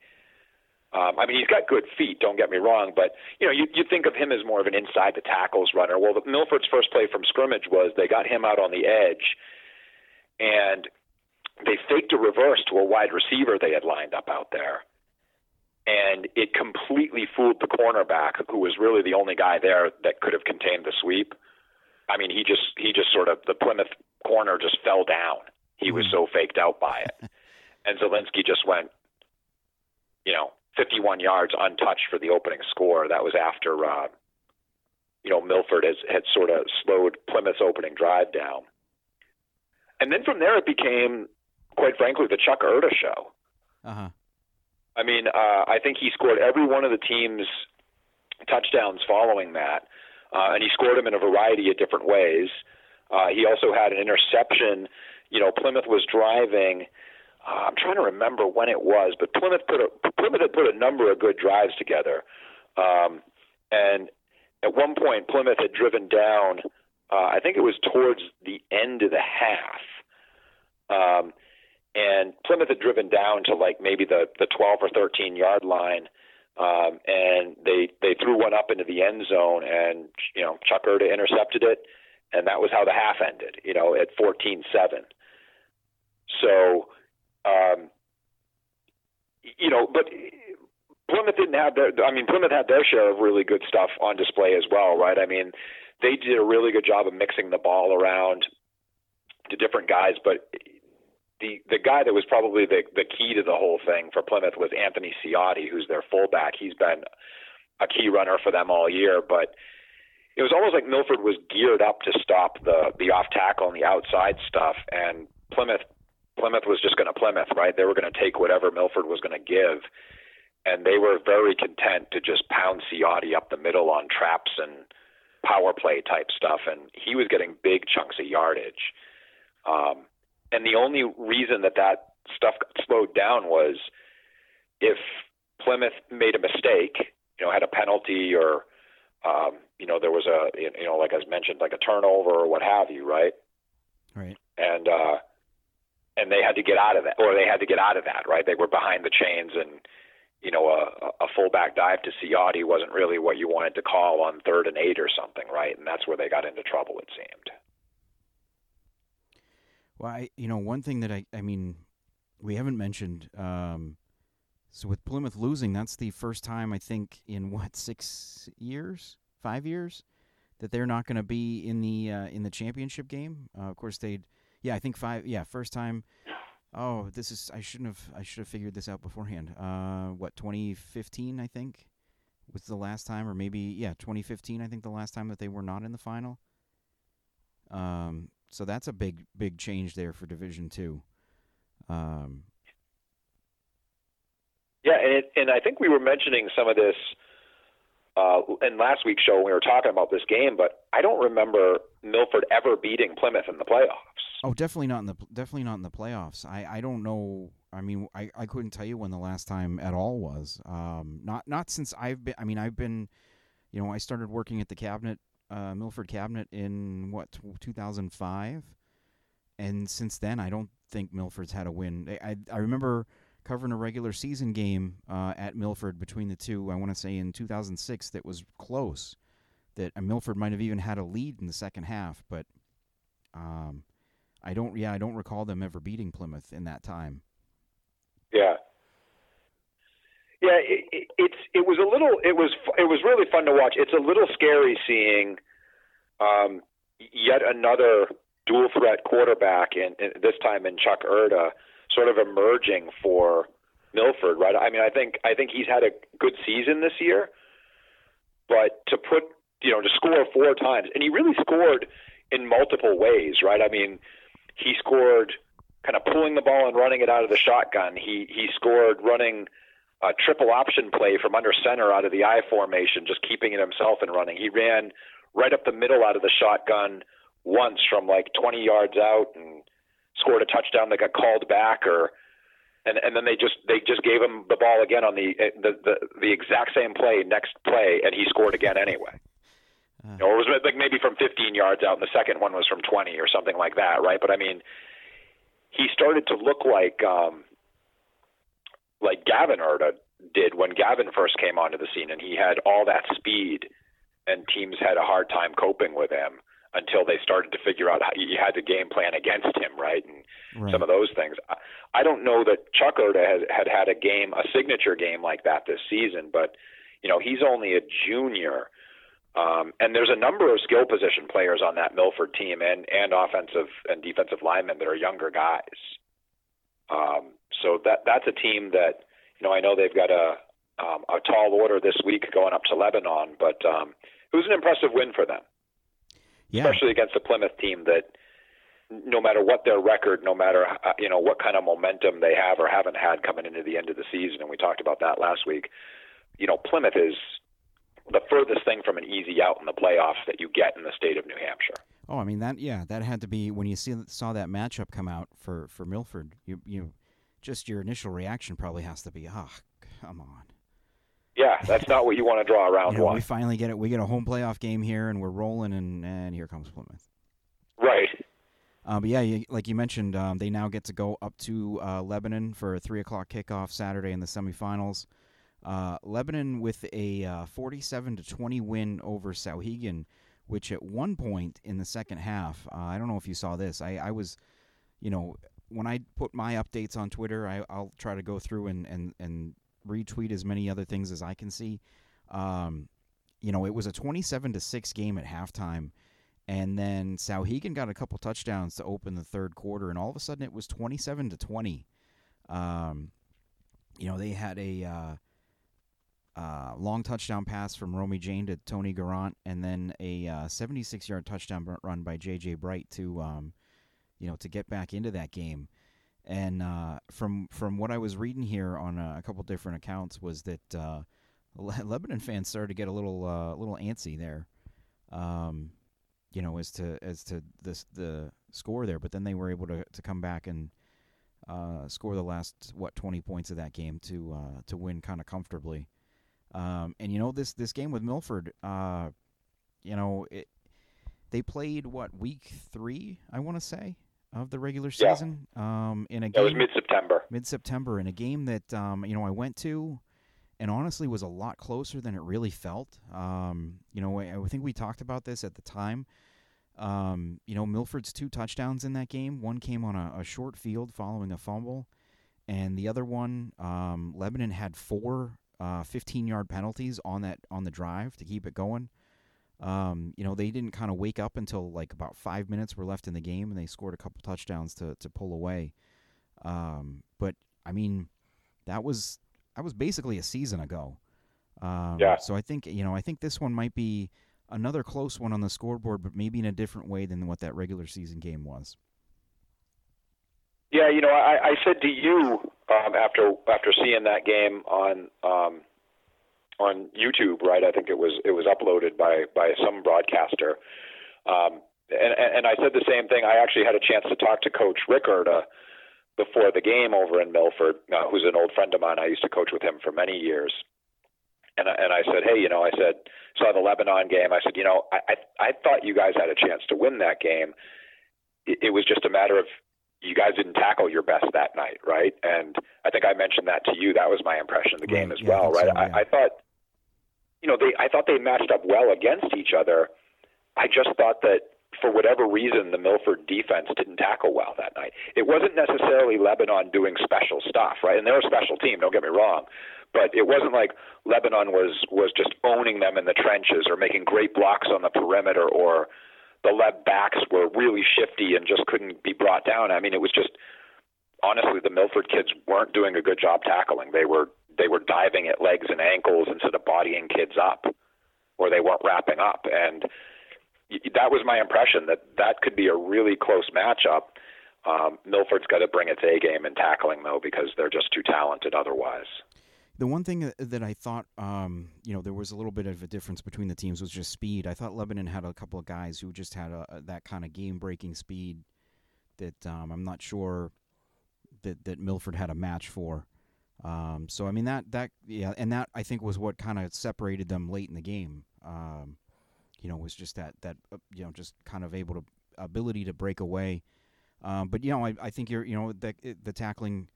Um, I mean, he's got good feet. Don't get me wrong, but you know, you you think of him as more of an inside the tackles runner. Well, the, Milford's first play from scrimmage was they got him out on the edge, and they faked a reverse to a wide receiver they had lined up out there, and it completely fooled the cornerback, who was really the only guy there that could have contained the sweep. I mean, he just he just sort of the Plymouth corner just fell down. He was so faked out by it, and Zielinski just went, you know, 51 yards untouched for the opening score. That was after, uh, you know, Milford has, had sort of slowed Plymouth's opening drive down. And then from there, it became, quite frankly, the Chuck Erda show. Uh huh. I mean, uh, I think he scored every one of the team's touchdowns following that, uh, and he scored them in a variety of different ways. Uh, he also had an interception. You know, Plymouth was driving. Uh, I'm trying to remember when it was, but Plymouth put a Plymouth had put a number of good drives together, um, and at one point Plymouth had driven down. Uh, I think it was towards the end of the half, um, and Plymouth had driven down to like maybe the the 12 or 13 yard line. Um, and they they threw one up into the end zone, and you know Chuck Erda intercepted it, and that was how the half ended. You know, at 14-7. So, um, you know, but Plymouth didn't have their. I mean, Plymouth had their share of really good stuff on display as well, right? I mean, they did a really good job of mixing the ball around to different guys, but the the guy that was probably the the key to the whole thing for Plymouth was Anthony Ciotti, who's their fullback. He's been a key runner for them all year, but it was almost like Milford was geared up to stop the the off tackle and the outside stuff, and Plymouth Plymouth was just going to Plymouth, right? They were going to take whatever Milford was going to give, and they were very content to just pound Ciotti up the middle on traps and power play type stuff, and he was getting big chunks of yardage. Um, and the only reason that that stuff got slowed down was if Plymouth made a mistake, you know, had a penalty or, um, you know, there was a, you know, like I mentioned, like a turnover or what have you, right? Right. And uh, and they had to get out of that, or they had to get out of that, right? They were behind the chains, and you know, a, a fullback dive to Ciotti wasn't really what you wanted to call on third and eight or something, right? And that's where they got into trouble, it seemed. Well, I, you know, one thing that I, I mean, we haven't mentioned. Um, so with Plymouth losing, that's the first time I think in what six years, five years, that they're not going to be in the uh, in the championship game. Uh, of course, they'd, yeah, I think five, yeah, first time. Oh, this is I shouldn't have I should have figured this out beforehand. Uh, what 2015 I think was the last time, or maybe yeah 2015 I think the last time that they were not in the final. Um, so that's a big big change there for Division Two. Um, yeah, and it, and I think we were mentioning some of this uh, in last week's show when we were talking about this game, but I don't remember Milford ever beating Plymouth in the playoffs. Oh, definitely not in the definitely not in the playoffs. I, I don't know. I mean, I, I couldn't tell you when the last time at all was. Um, not not since I've been. I mean, I've been. You know, I started working at the cabinet uh, Milford Cabinet in what 2005, and since then I don't think Milford's had a win. I I, remember covering a regular season game uh, at Milford between the two. I want to say in 2006 that was close. That uh, Milford might have even had a lead in the second half, but um, I don't. Yeah, I don't recall them ever beating Plymouth in that time. Yeah, yeah, it, it, it's it was a little it was it was really fun to watch. It's a little scary seeing um, yet another dual threat quarterback, in this time in Chuck Erda, sort of emerging for Milford. Right? I mean, I think I think he's had a good season this year, but to put you know to score four times, and he really scored in multiple ways. Right? I mean, he scored kind of pulling the ball and running it out of the shotgun. He he scored running a triple option play from under center out of the I formation, just keeping it himself and running. He ran right up the middle out of the shotgun once from like 20 yards out and scored a touchdown that got called back or and and then they just they just gave him the ball again on the the the, the exact same play next play and he scored again anyway. Uh. Or it was like maybe from 15 yards out, and the second one was from 20 or something like that, right? But I mean, he started to look like um, like Gavin Erda did when Gavin first came onto the scene, and he had all that speed, and teams had a hard time coping with him until they started to figure out how you had to game plan against him, right? And right. some of those things. I, don't know that Chuck Erda has had had a game, a signature game like that this season, but you know he's only a junior. Um, and there's a number of skill position players on that Milford team and, and offensive and defensive linemen that are younger guys. Um, so that that's a team that you know I know they've got a um, a tall order this week going up to Lebanon, but um, it was an impressive win for them, yeah. especially against a Plymouth team that no matter what their record, no matter uh, you know what kind of momentum they have or haven't had coming into the end of the season, and we talked about that last week. You know, Plymouth is the furthest thing from an easy out in the playoffs that you get in the state of New Hampshire. Oh, I mean that. Yeah, that had to be when you see saw that matchup come out for for Milford. You you just your initial reaction probably has to be, oh, come on. Yeah, that's not what you want to draw around you know, one. We finally get it. We get a home playoff game here, and we're rolling, and and here comes Plymouth. Right. Uh, but yeah, you, like you mentioned, um, they now get to go up to uh, Lebanon for a three o'clock kickoff Saturday in the semifinals. Uh, Lebanon with a uh, 47 to 20 win over Souhegan, which at one point in the second half, uh, I don't know if you saw this. I, I was, you know, when I put my updates on Twitter, I, will try to go through and, and, and retweet as many other things as I can see. Um, you know, it was a 27 to 6 game at halftime and then Souhegan got a couple touchdowns to open the third quarter, and all of a sudden it was 27 to 20. Um, you know, they had a uh, uh, long touchdown pass from Romy Jane to Tony Garant, and then a 76 uh, yard touchdown run by J.J. Bright to, um, you know, to get back into that game. And uh, from from what I was reading here on a, couple different accounts was that uh, Lebanon fans started to get a little uh, little antsy there. Um, you know, as to as to this the score there. But then they were able to to come back and uh, score the last what twenty points of that game to uh, to win kind of comfortably. Um, and you know this this game with Milford, uh, you know, it, they played what week three, I want to say, of the regular season. Yeah. Um, in a game, it was mid September. Mid September in a game that um, you know I went to and honestly was a lot closer than it really felt. Um, you know, I, I, think we talked about this at the time. Um, you know, Milford's two touchdowns in that game. One came on a, a short field following a fumble, and the other one, um, Lebanon had four 15 uh, yard penalties on that on the drive to keep it going. Um, you know, they didn't kind of wake up until like about five minutes were left in the game, and they scored a couple touchdowns to to pull away. Um, but I mean, that was that was basically a season ago. Um, yeah. So I think you know I think this one might be another close one on the scoreboard, but maybe in a different way than what that regular season game was. Yeah, you know, I, I said to you um, after after seeing that game on um, on YouTube, right? I think it was it was uploaded by by some broadcaster, um, and and I said the same thing. I actually had a chance to talk to Coach Rickard uh, before the game over in Milford, uh, who's an old friend of mine. I used to coach with him for many years, and I, and I said, hey, you know, I said saw the Lebanon game. I said, you know, I I, I thought you guys had a chance to win that game. It, it was just a matter of you guys didn't tackle your best that night, right? And I think I mentioned that to you. That was my impression of the game right. as yeah, well, right? So, yeah. I, I thought, you know, they I thought they matched up well against each other. I just thought that for whatever reason, the Milford defense didn't tackle well that night. It wasn't necessarily Lebanon doing special stuff, right? And they're a special team. Don't get me wrong, but it wasn't like Lebanon was was just owning them in the trenches or making great blocks on the perimeter or the left backs were really shifty and just couldn't be brought down. I mean, it was just honestly the Milford kids weren't doing a good job tackling. They were they were diving at legs and ankles instead of bodying kids up, or they weren't wrapping up. And that was my impression that that could be a really close matchup. Um, Milford's got to bring its A game in tackling though, because they're just too talented otherwise. The one thing that I thought, um, you know, there was a little bit of a difference between the teams was just speed. I thought Lebanon had a couple of guys who just had a, that kind of game-breaking speed that um, I'm not sure that that Milford had a match for. Um, so I mean that that yeah, and that I think was what kind of separated them late in the game. Um, you know, was just that that uh, you know just kind of able to ability to break away. Um, but you know, I, I think you're you know the the tackling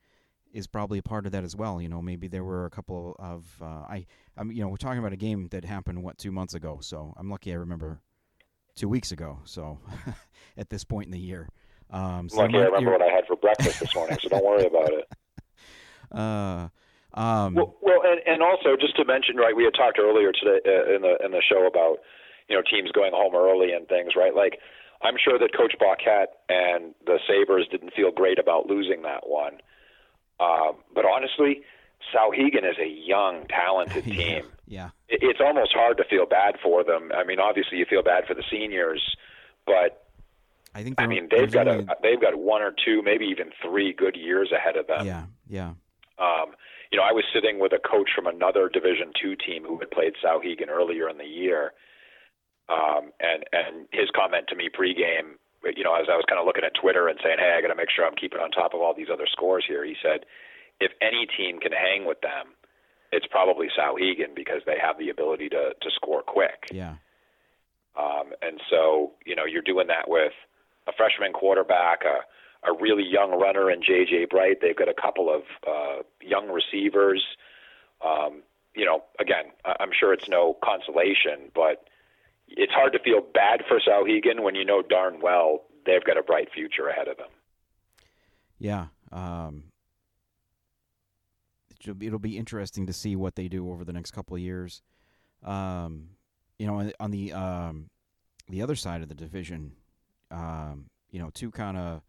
is probably a part of that as well. You know, maybe there were a couple of uh, I I'm you know we're talking about a game that happened what two months ago, so I'm lucky I remember two weeks ago. So at this point in the year, um, so lucky I remember what I had for breakfast this morning, so don't worry about it. Uh, um, well, well, and, and also just to mention, right? We had talked earlier today uh, in the in the show about you know teams going home early and things, right? Like I'm sure that Coach Bauquet and the Sabres didn't feel great about losing that one. Um, but honestly, Souhegan is a young, talented team. yeah. It, it's almost hard to feel bad for them. I mean, obviously you feel bad for the seniors, but I think I mean they've got only... a they've got one or two, maybe even three good years ahead of them. Yeah, yeah. Um, you know, I was sitting with a coach from another Division two team who had played Souhegan earlier in the year, um, and and his comment to me pregame you know, as I was kind of looking at Twitter and saying, hey, I got to make sure I'm keeping on top of all these other scores here, he said, if any team can hang with them, it's probably Souhegan because they have the ability to to score quick. Yeah. Um, and so, you know, you're doing that with a freshman quarterback, a, a really young runner in J.J. Bright. They've got a couple of uh, young receivers. Um, you know, again, I'm sure it's no consolation, but it's hard to feel bad for Souhegan when you know darn well they've got a bright future ahead of them. Yeah. Um, it'll be interesting to see what they do over the next couple of years. Um, you know, on the um, the other side of the division, um, you know, two kind of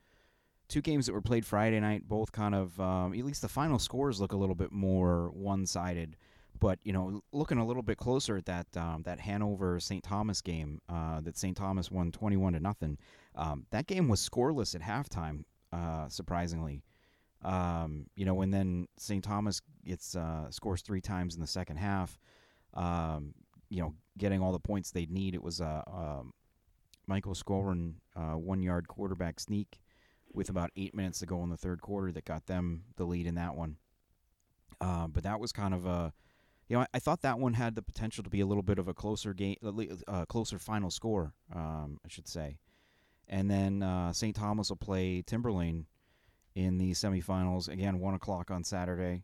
two games that were played Friday night, both kind of um, at least the final scores look a little bit more one sided. But you know, looking a little bit closer at that um, that Hanover St. Thomas game uh, that St. Thomas won twenty one to nothing. Um, that game was scoreless at halftime, uh, surprisingly. Um, you know, and then St. Thomas gets uh, scores three times in the second half. Um, you know, getting all the points they'd need. It was a um, Michael Skowron uh, one yard quarterback sneak with about eight minutes to go in the third quarter that got them the lead in that one. Uh, but that was kind of a, you know, I, I, thought that one had the potential to be a little bit of a closer game, uh, closer final score, um, I should say. And then uh, St. Thomas will play Timberlane in the semifinals again, one o'clock on Saturday.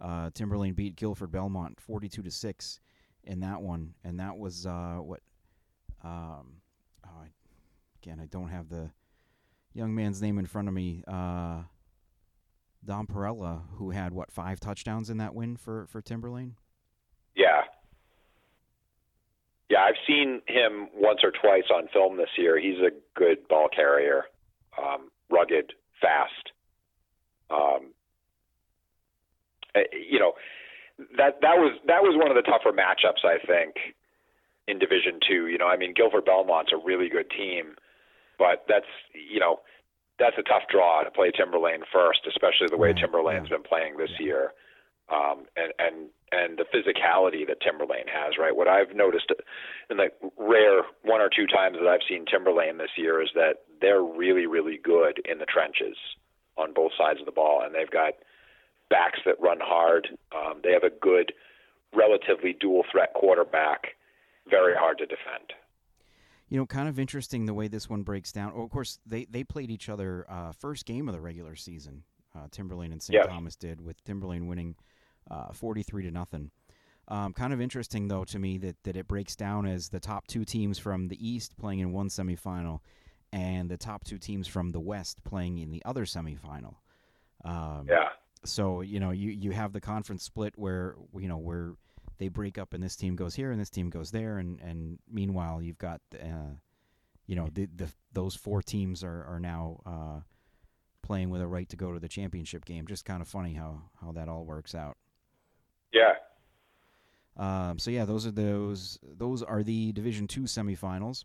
Uh, Timberlane beat Gilford Belmont forty-two to six in that one, and that was uh, what. Um, oh, I, again, I don't have the young man's name in front of me. Uh, Don Perella, who had what five touchdowns in that win for for Timberlane. Yeah, yeah, I've seen him once or twice on film this year. He's a good ball carrier, um, rugged, fast. Um, eh, you know, that that was that was one of the tougher matchups I think in Division Two. You know, I mean, Gilford Belmont's a really good team, but that's you know that's a tough draw to play Timberlane first, especially the way right. Timberlane's yeah. been playing this yeah. year, um, and and and the physicality that Timberlane has. Right, what I've noticed in the rare one or two times that I've seen Timberlane this year is that they're really really good in the trenches on both sides of the ball, and they've got backs that run hard. Um, they have a good, relatively dual threat quarterback. Very hard to defend. You know, kind of interesting the way this one breaks down. Oh, of course, they they played each other uh, first game of the regular season. Uh, Timberlane and St. Yes. Thomas did, with Timberlane winning uh, forty three to nothing. Um, kind of interesting though to me that that it breaks down as the top two teams from the East playing in one semifinal, and the top two teams from the West playing in the other semifinal. Um, yeah so you know you you have the conference split where you know where they break up and this team goes here and this team goes there and and meanwhile you've got uh, you know the, the those four teams are are now uh, playing with a right to go to the championship game. Just kind of funny how how that all works out. Yeah. Um, so yeah, those are those those are the Division Two semifinals.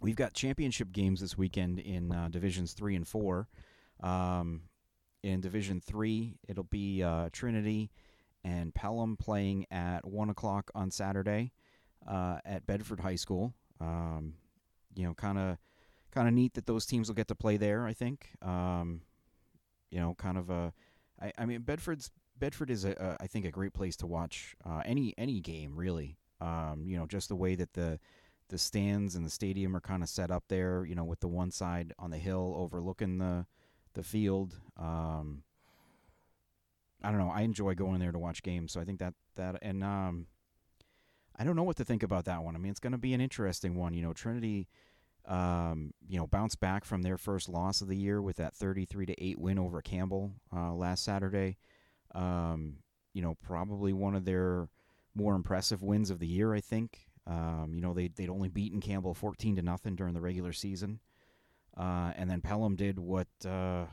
We've got championship games this weekend in uh, divisions three and four. Um, in Division Three, it'll be uh, Trinity and Pelham playing at one o'clock on Saturday uh, at Bedford High School. Um, you know, kind of kind of neat that those teams will get to play there. I think. Um, you know, kind of a. I, I mean, Bedford's Bedford is a, a I think a great place to watch uh, any any game really. Um, you know, just the way that the the stands and the stadium are kind of set up there. You know, with the one side on the hill overlooking the the field. Um, I don't know. I enjoy going there to watch games, so I think that that and um, I don't know what to think about that one. I mean, it's going to be an interesting one. You know, Trinity, um, you know, bounced back from their first loss of the year with that thirty-three to eight win over Campbell uh, last Saturday. Um, you know, probably one of their more impressive wins of the year. I think. Um, you know, they they'd only beaten Campbell fourteen to nothing during the regular season. Uh, and then Pelham did what uh,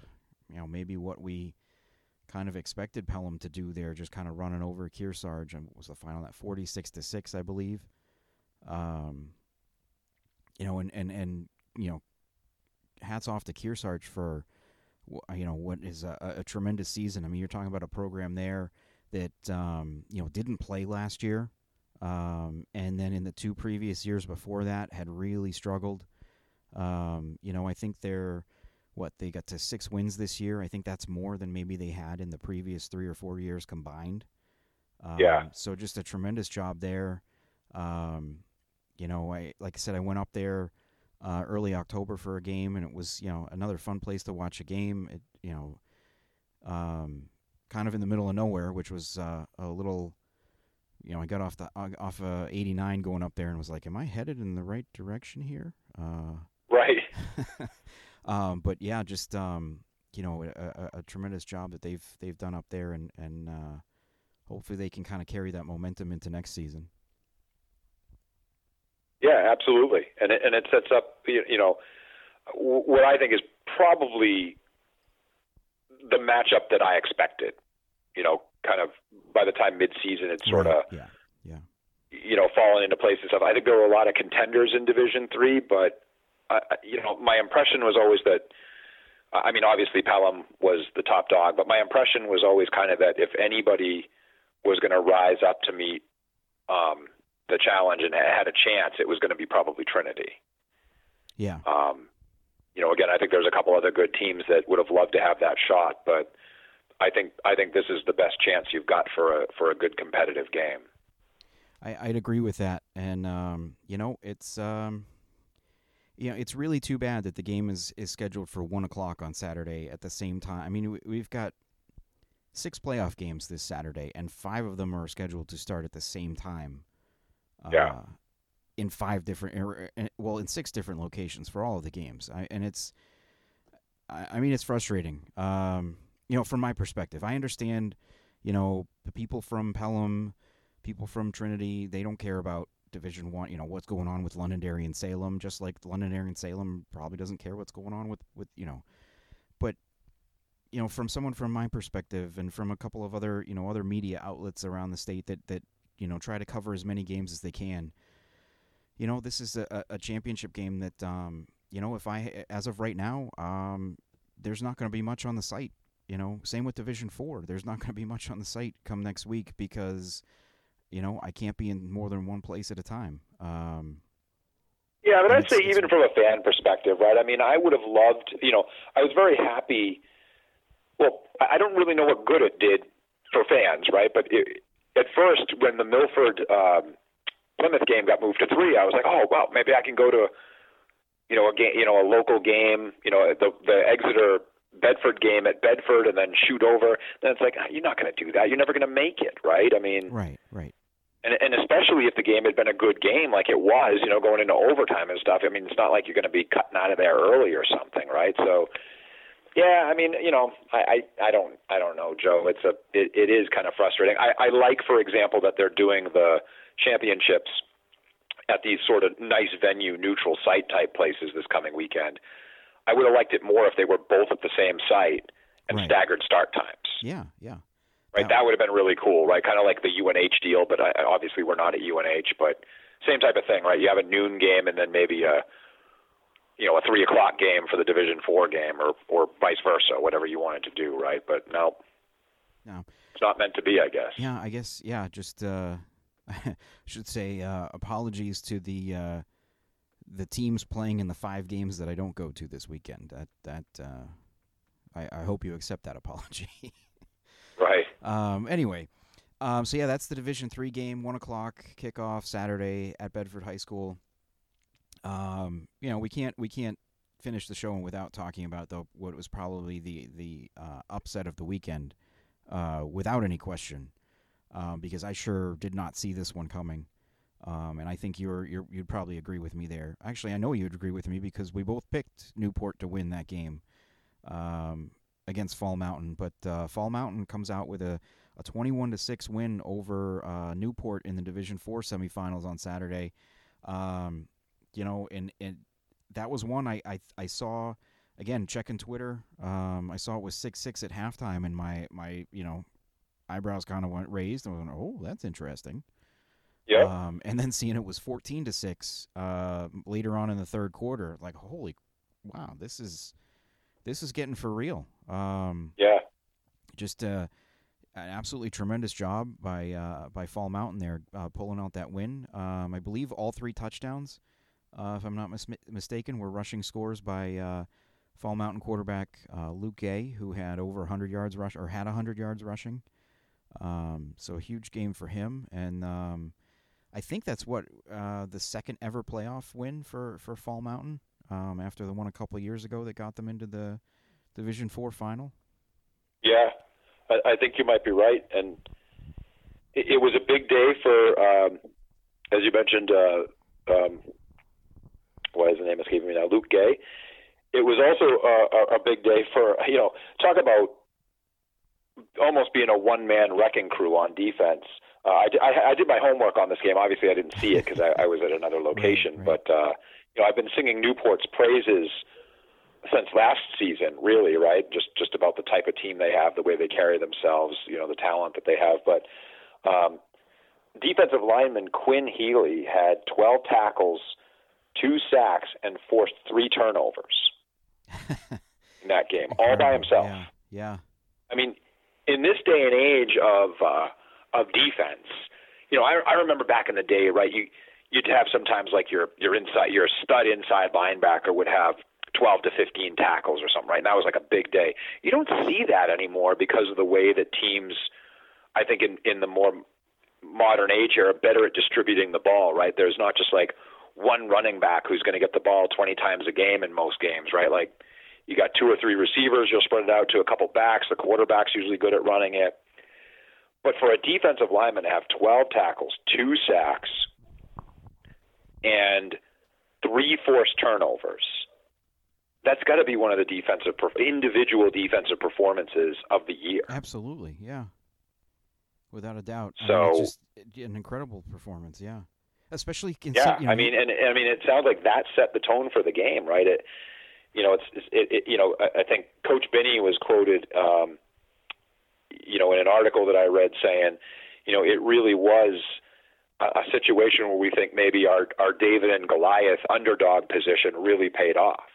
you know maybe what we kind of expected Pelham to do there, just kind of running over Kearsarge. And was the final at forty six to six, I believe. Um, you know, and and and you know, hats off to Kearsarge for you know what is a, a tremendous season. I mean, you're talking about a program there that um, you know didn't play last year, um, and then in the two previous years before that had really struggled. Um, you know, I think they're what they got to six wins this year. I think that's more than maybe they had in the previous three or four years combined. Um, yeah. So just a tremendous job there. Um, you know, I like I said, I went up there uh, early October for a game, and it was you know another fun place to watch a game. It, you know, um, kind of in the middle of nowhere, which was uh, a little. You know, I got off the uh, off uh, 89 going up there and was like, "Am I headed in the right direction here?" Uh, right. um, but yeah, just um, you know, a, a, a, tremendous job that they've they've done up there, and and uh, hopefully they can kind of carry that momentum into next season. Yeah, absolutely, and it, and it sets up you know what I think is probably the matchup that I expected. You know, kind of by the time midseason, it's sort of yeah, yeah, you know, fallen into place and stuff. I think there were a lot of contenders in Division Three, but uh, you know, my impression was always that. I mean, obviously Pelham was the top dog, but my impression was always kind of that if anybody was going to rise up to meet um, the challenge and had a chance, it was going to be probably Trinity. Yeah. Um, you know, again, I think there's a couple other good teams that would have loved to have that shot, but I think I think this is the best chance you've got for a for a good competitive game. I, would agree with that, and um, you know, it's um, you know, it's really too bad that the game is is scheduled for one o'clock on Saturday at the same time. I mean, we've got six playoff games this Saturday, and five of them are scheduled to start at the same time. Yeah. Uh, in five different, er, er, well, in six different locations for all of the games, I, and it's, I, I mean, it's frustrating. Um, you know, from my perspective, I understand. You know, the people from Pelham, people from Trinity, they don't care about Division One. You know what's going on with Londonderry and Salem, just like Londonderry and Salem probably doesn't care what's going on with with you know. But you know, from someone from my perspective, and from a couple of other you know other media outlets around the state that that you know try to cover as many games as they can. You know, this is a, a championship game that um, you know if I as of right now, um, there's not going to be much on the site. You know, same with Division Four. There's not going to be much on the site come next week because you know I can't be in more than one place at a time. Um, yeah, but I'd say even from a fan perspective, right? I mean, I would have loved. You know, I was very happy. Well, I don't really know what good it did for fans, right? But it, at first, when the Milford um, Plymouth game got moved to three, I was like, oh well, maybe I can go to, you know, a game, you know, a local game, you know, the the Exeter Bedford game at Bedford, and then shoot over. Then it's like ah, you're not going to do that. You're never going to make it, right? I mean, right, right. And and especially if the game had been a good game, like it was, you know, going into overtime and stuff. I mean, it's not like you're going to be cutting out of there early or something, right? So yeah, I mean, you know, I, I, I don't I don't know, Joe. It's a it, it is kind of frustrating. I, I like, for example, that they're doing the championships at these sort of nice venue, neutral site type places this coming weekend. I would have liked it more if they were both at the same site and right. staggered start times. Yeah, yeah. Right, that would have been really cool, right? Kind of like the UNH deal, but I, obviously we're not at UNH, but same type of thing, right? You have a noon game and then maybe a you know a three o'clock game for the Division Four game, or or vice versa, whatever you wanted to do, right? But no, no, it's not meant to be, I guess. Yeah, I guess yeah. Just uh, I should say uh, apologies to the uh, the teams playing in the five games that I don't go to this weekend. That that uh, I, I hope you accept that apology. Um. Anyway. Um, so yeah, that's the Division Three game, one o'clock kickoff Saturday at Bedford High School. Um, you know, we can't we can't finish the show without talking about the what was probably the the uh, upset of the weekend, uh, without any question, um, because I sure did not see this one coming, um, and I think you're, you're you'd probably agree with me there. Actually, I know you'd agree with me because we both picked Newport to win that game um, against Fall Mountain, but uh, Fall Mountain comes out with a a 21 to six win over uh, Newport in the Division Four semifinals on Saturday. Um, you know, and and that was one I I, I saw again checking Twitter. Um, I saw it was six six at halftime, and my my you know eyebrows kind of went raised. And I was like, oh, that's interesting. Yeah. Um, and then seeing it was fourteen to six uh, later on in the third quarter, like holy, wow, this is this is getting for real. Um, yeah. Just uh, an absolutely tremendous job by uh, by Fall Mountain there, uh, pulling out that win. Um, I believe all three touchdowns uh, if I'm not mis- mistaken, were rushing scores by uh, Fall Mountain quarterback uh, Luke Gay, who had over 100 yards rush or had 100 yards rushing. Um, so a huge game for him, and um, I think that's what uh, the second ever playoff win for, for Fall Mountain. Um, after the one a couple of years ago that got them into the Division Four final. Yeah, I, I think you might be right, and it, it was a big day for, um, as you mentioned. Uh, um, why is the name escaping me now? Luke Gay. It was also a, a big day for you know talk about almost being a one man wrecking crew on defense. Uh, I, I, I did my homework on this game. Obviously, I didn't see it because I, I was at another location. Right, right. But uh, you know, I've been singing Newport's praises since last season. Really, right? Just just about the type of team they have, the way they carry themselves, you know, the talent that they have. But um, defensive lineman Quinn Healy had 12 tackles, two sacks, and forced three turnovers in that game, all by himself. Yeah, yeah. I mean, in this day and age of uh, of defense, you know, I, I remember back in the day, right? You you'd have sometimes like your your inside your stud inside linebacker would have 12 to 15 tackles or something, right? And that was like a big day. You don't see that anymore because of the way that teams, I think, in in the more modern age are better at distributing the ball, right? There's not just like one running back who's going to get the ball 20 times a game in most games, right? Like you got two or three receivers, you'll spread it out to a couple backs. The quarterback's usually good at running it. But for a defensive lineman to have 12 tackles, two sacks, and three forced turnovers, that's got to be one of the defensive individual defensive performances of the year. Absolutely, yeah, without a doubt. So I mean, it's just an incredible performance, yeah. Especially, yeah. You know, I mean, and I mean, it sounds like that set the tone for the game, right? It, you know, it's, it, it, you know, I think Coach Binney was quoted, um, you know, in an article that I read saying, you know, it really was a, situation where we think maybe our our David and Goliath underdog position really paid off.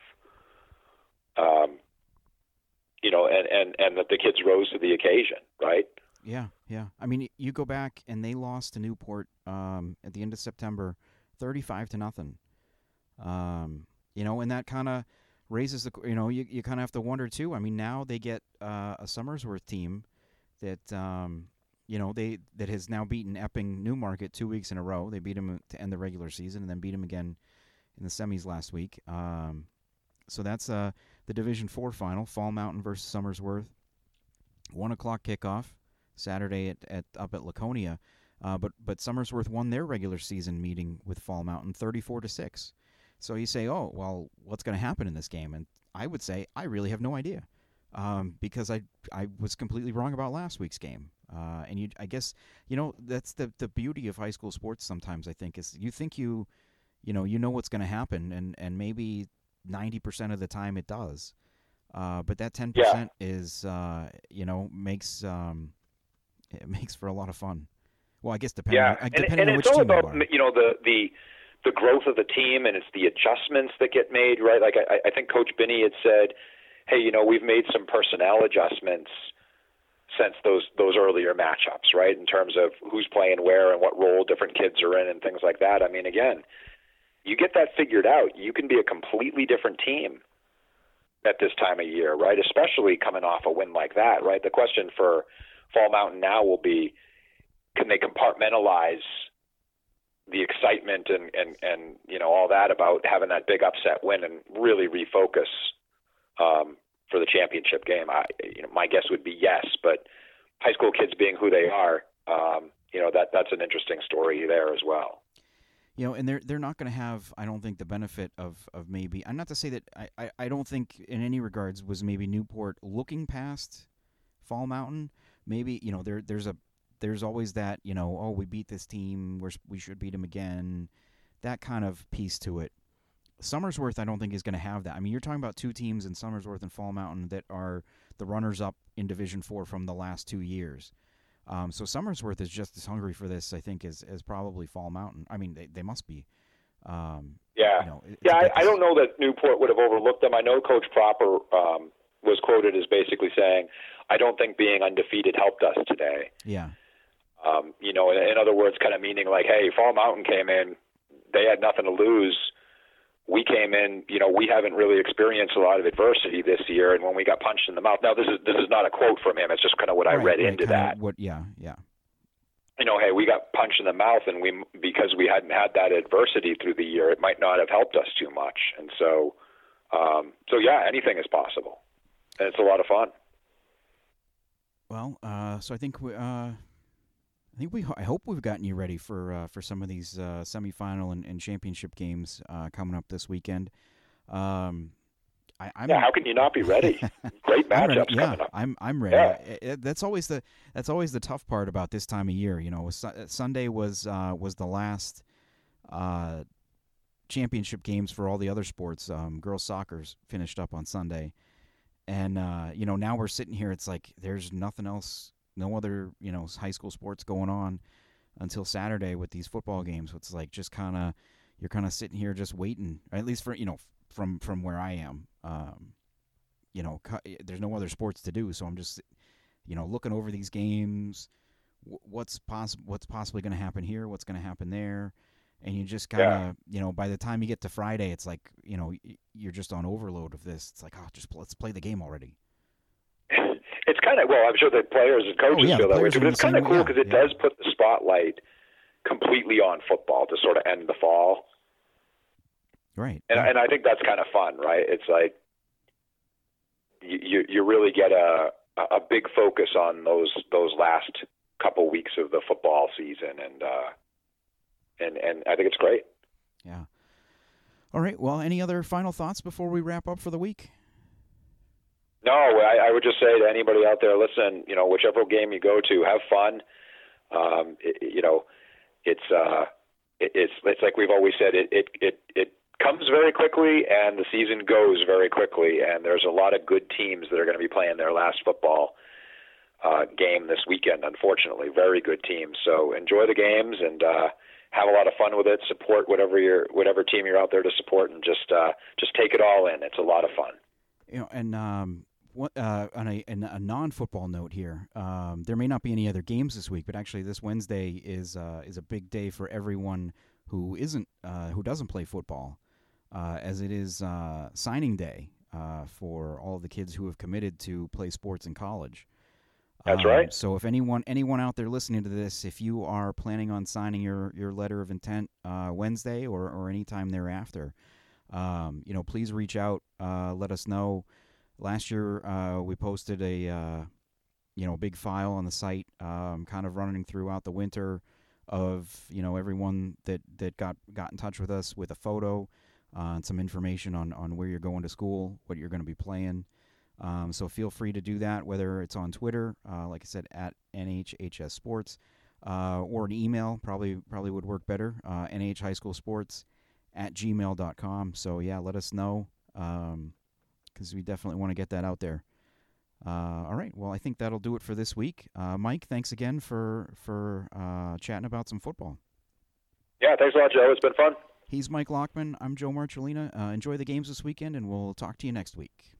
Um, you know, and and and that the kids rose to the occasion, right? Yeah, yeah. I mean, you go back and they lost to Newport um, at the end of September, thirty-five to nothing. Um, you know, and that kind of raises the you know you, you kind of have to wonder too. I mean, now they get uh, a Somersworth team that um, you know they that has now beaten Epping Newmarket two weeks in a row. They beat them to end the regular season and then beat them again in the semis last week. Um, so that's uh, the Division Four final: Fall Mountain versus Somersworth. One o'clock kickoff Saturday at, at up at Laconia. Uh, but but Somersworth won their regular season meeting with Fall Mountain thirty-four to six. So you say, oh, well, what's going to happen in this game? And I would say, I really have no idea. Um, because I I was completely wrong about last week's game. Uh, and you, I guess, you know, that's the the beauty of high school sports. Sometimes I think is you think you, you know, you know what's going to happen, and and maybe ninety percent of the time it does. Uh, but that ten percent is, uh, you know, makes um, it makes for a lot of fun. Well, I guess depending, yeah, on, depending and, and on it's which all team about you are. you know the the the growth of the team and it's the adjustments that get made, right? Like I, I think Coach Binney had said, "Hey, you know, we've made some personnel adjustments since those those earlier matchups, right? In terms of who's playing where and what role different kids are in and things like that. I mean, again, you get that figured out, you can be a completely different team at this time of year, right? Especially coming off a win like that, right? The question for Fall Mountain now will be, can they compartmentalize the excitement and, and, and you know all that about having that big upset win and really refocus um, for the championship game. I you know my guess would be yes, but high school kids being who they are, um, you know that that's an interesting story there as well. You know, and they're they're not going to have, I don't think, the benefit of, of maybe. I'm not to say that I, I, I don't think in any regards was maybe Newport looking past Fall Mountain. Maybe you know there there's a there's always that you know oh we beat this team we we should beat them again that kind of piece to it Somersworth I don't think is going to have that. I mean you're talking about two teams in Somersworth and Fall Mountain that are the runners up in Division 4 from the last 2 years. Um, so Somersworth is just as hungry for this I think as, as probably Fall Mountain. I mean they, they must be um, yeah. you know, yeah I, I, don't know that Newport would have overlooked them. I know Coach Proper um, was quoted as basically saying I don't think being undefeated helped us today. Yeah. Um, you know, in, in other words, kind of meaning like, hey, Fall Mountain came in, they had nothing to lose. We came in, you know, we haven't really experienced a lot of adversity this year, and when we got punched in the mouth. Now, this is this is not a quote from him; it's just kind of what right, I read right, into that. What? Yeah, yeah. You know, hey, we got punched in the mouth, and we because we hadn't had that adversity through the year, it might not have helped us too much. And so, Um, so yeah, anything is possible, and it's a lot of fun. Well, uh, so I think we, uh, I think we, I hope we've gotten you ready for uh, for some of these uh, semifinal and, and championship games uh, coming up this weekend. Um, I, am yeah, how can you not be ready? Great matchups yeah, coming up. I'm I'm ready. Yeah. It, it, that's always the that's always the tough part about this time of year. You know, Sunday was uh, was the last uh, championship games for all the other sports. Um, girls soccer's finished up on Sunday, and uh, you know now we're sitting here. It's like there's nothing else, no other you know high school sports going on until Saturday with these football games. It's like just kind of you're kind of sitting here just waiting, at least for you know from from where I am. Um, you know, there's no other sports to do, so I'm just, you know, looking over these games. What's possible? What's possibly going to happen here? What's going to happen there? And you just kind of, yeah. you know, by the time you get to Friday, it's like, you know, you're just on overload of this. It's like, oh, just let's play the game already. It's kind of well, I'm sure the players and coaches oh, yeah, feel that way too, but it's kind of cool because yeah, it does put the spotlight completely on football to sort of end the fall. Right. And yeah. and I think that's kind of fun, right? It's like you you really get a a big focus on those those last couple weeks of the football season, and uh, and and I think it's great. Yeah. All right. Well, any other final thoughts before we wrap up for the week? No, I, I would just say to anybody out there, listen, you know, whichever game you go to, have fun. Um, it, you know, it's uh, it, it's it's like we've always said, it it it it comes very quickly and the season goes very quickly. And there's a lot of good teams that are going to be playing their last football uh, game this weekend unfortunately. Very good teams. So enjoy the games and uh, have a lot of fun with it. Support whatever your whatever team you're out there to support and just uh, just take it all in. It's a lot of fun you know and um what, uh, on a, a non-football note here, um, there may not be any other games this week, but actually this Wednesday is uh, is a big day for everyone who isn't uh, who doesn't play football uh, as it is uh, signing day uh, for all of the kids who have committed to play sports in college. That's um, right. So if anyone anyone out there listening to this, if you are planning on signing your, your letter of intent uh, Wednesday or or any time thereafter, um, you know, please reach out. Uh, let us know. Last year uh, we posted a you know big file on the site, um, kind of running throughout the winter of you know everyone that that got got in touch with us with a photo uh, and some information on, on where you're going to school, what you're going to be playing. Um, so feel free to do that, whether it's on Twitter, uh, like I said, at NHHS Sports, uh, or an email, probably probably would work better, uh, NH High School Sports at gmail.com. So, yeah, let us know because um, we definitely want to get that out there. Uh, all right. Well, I think that'll do it for this week. Uh, Mike, thanks again for for uh, chatting about some football. Yeah, thanks a lot, Joe. It's been fun. He's Mike Lockman. I'm Joe Marcellina. Uh, enjoy the games this weekend, and we'll talk to you next week.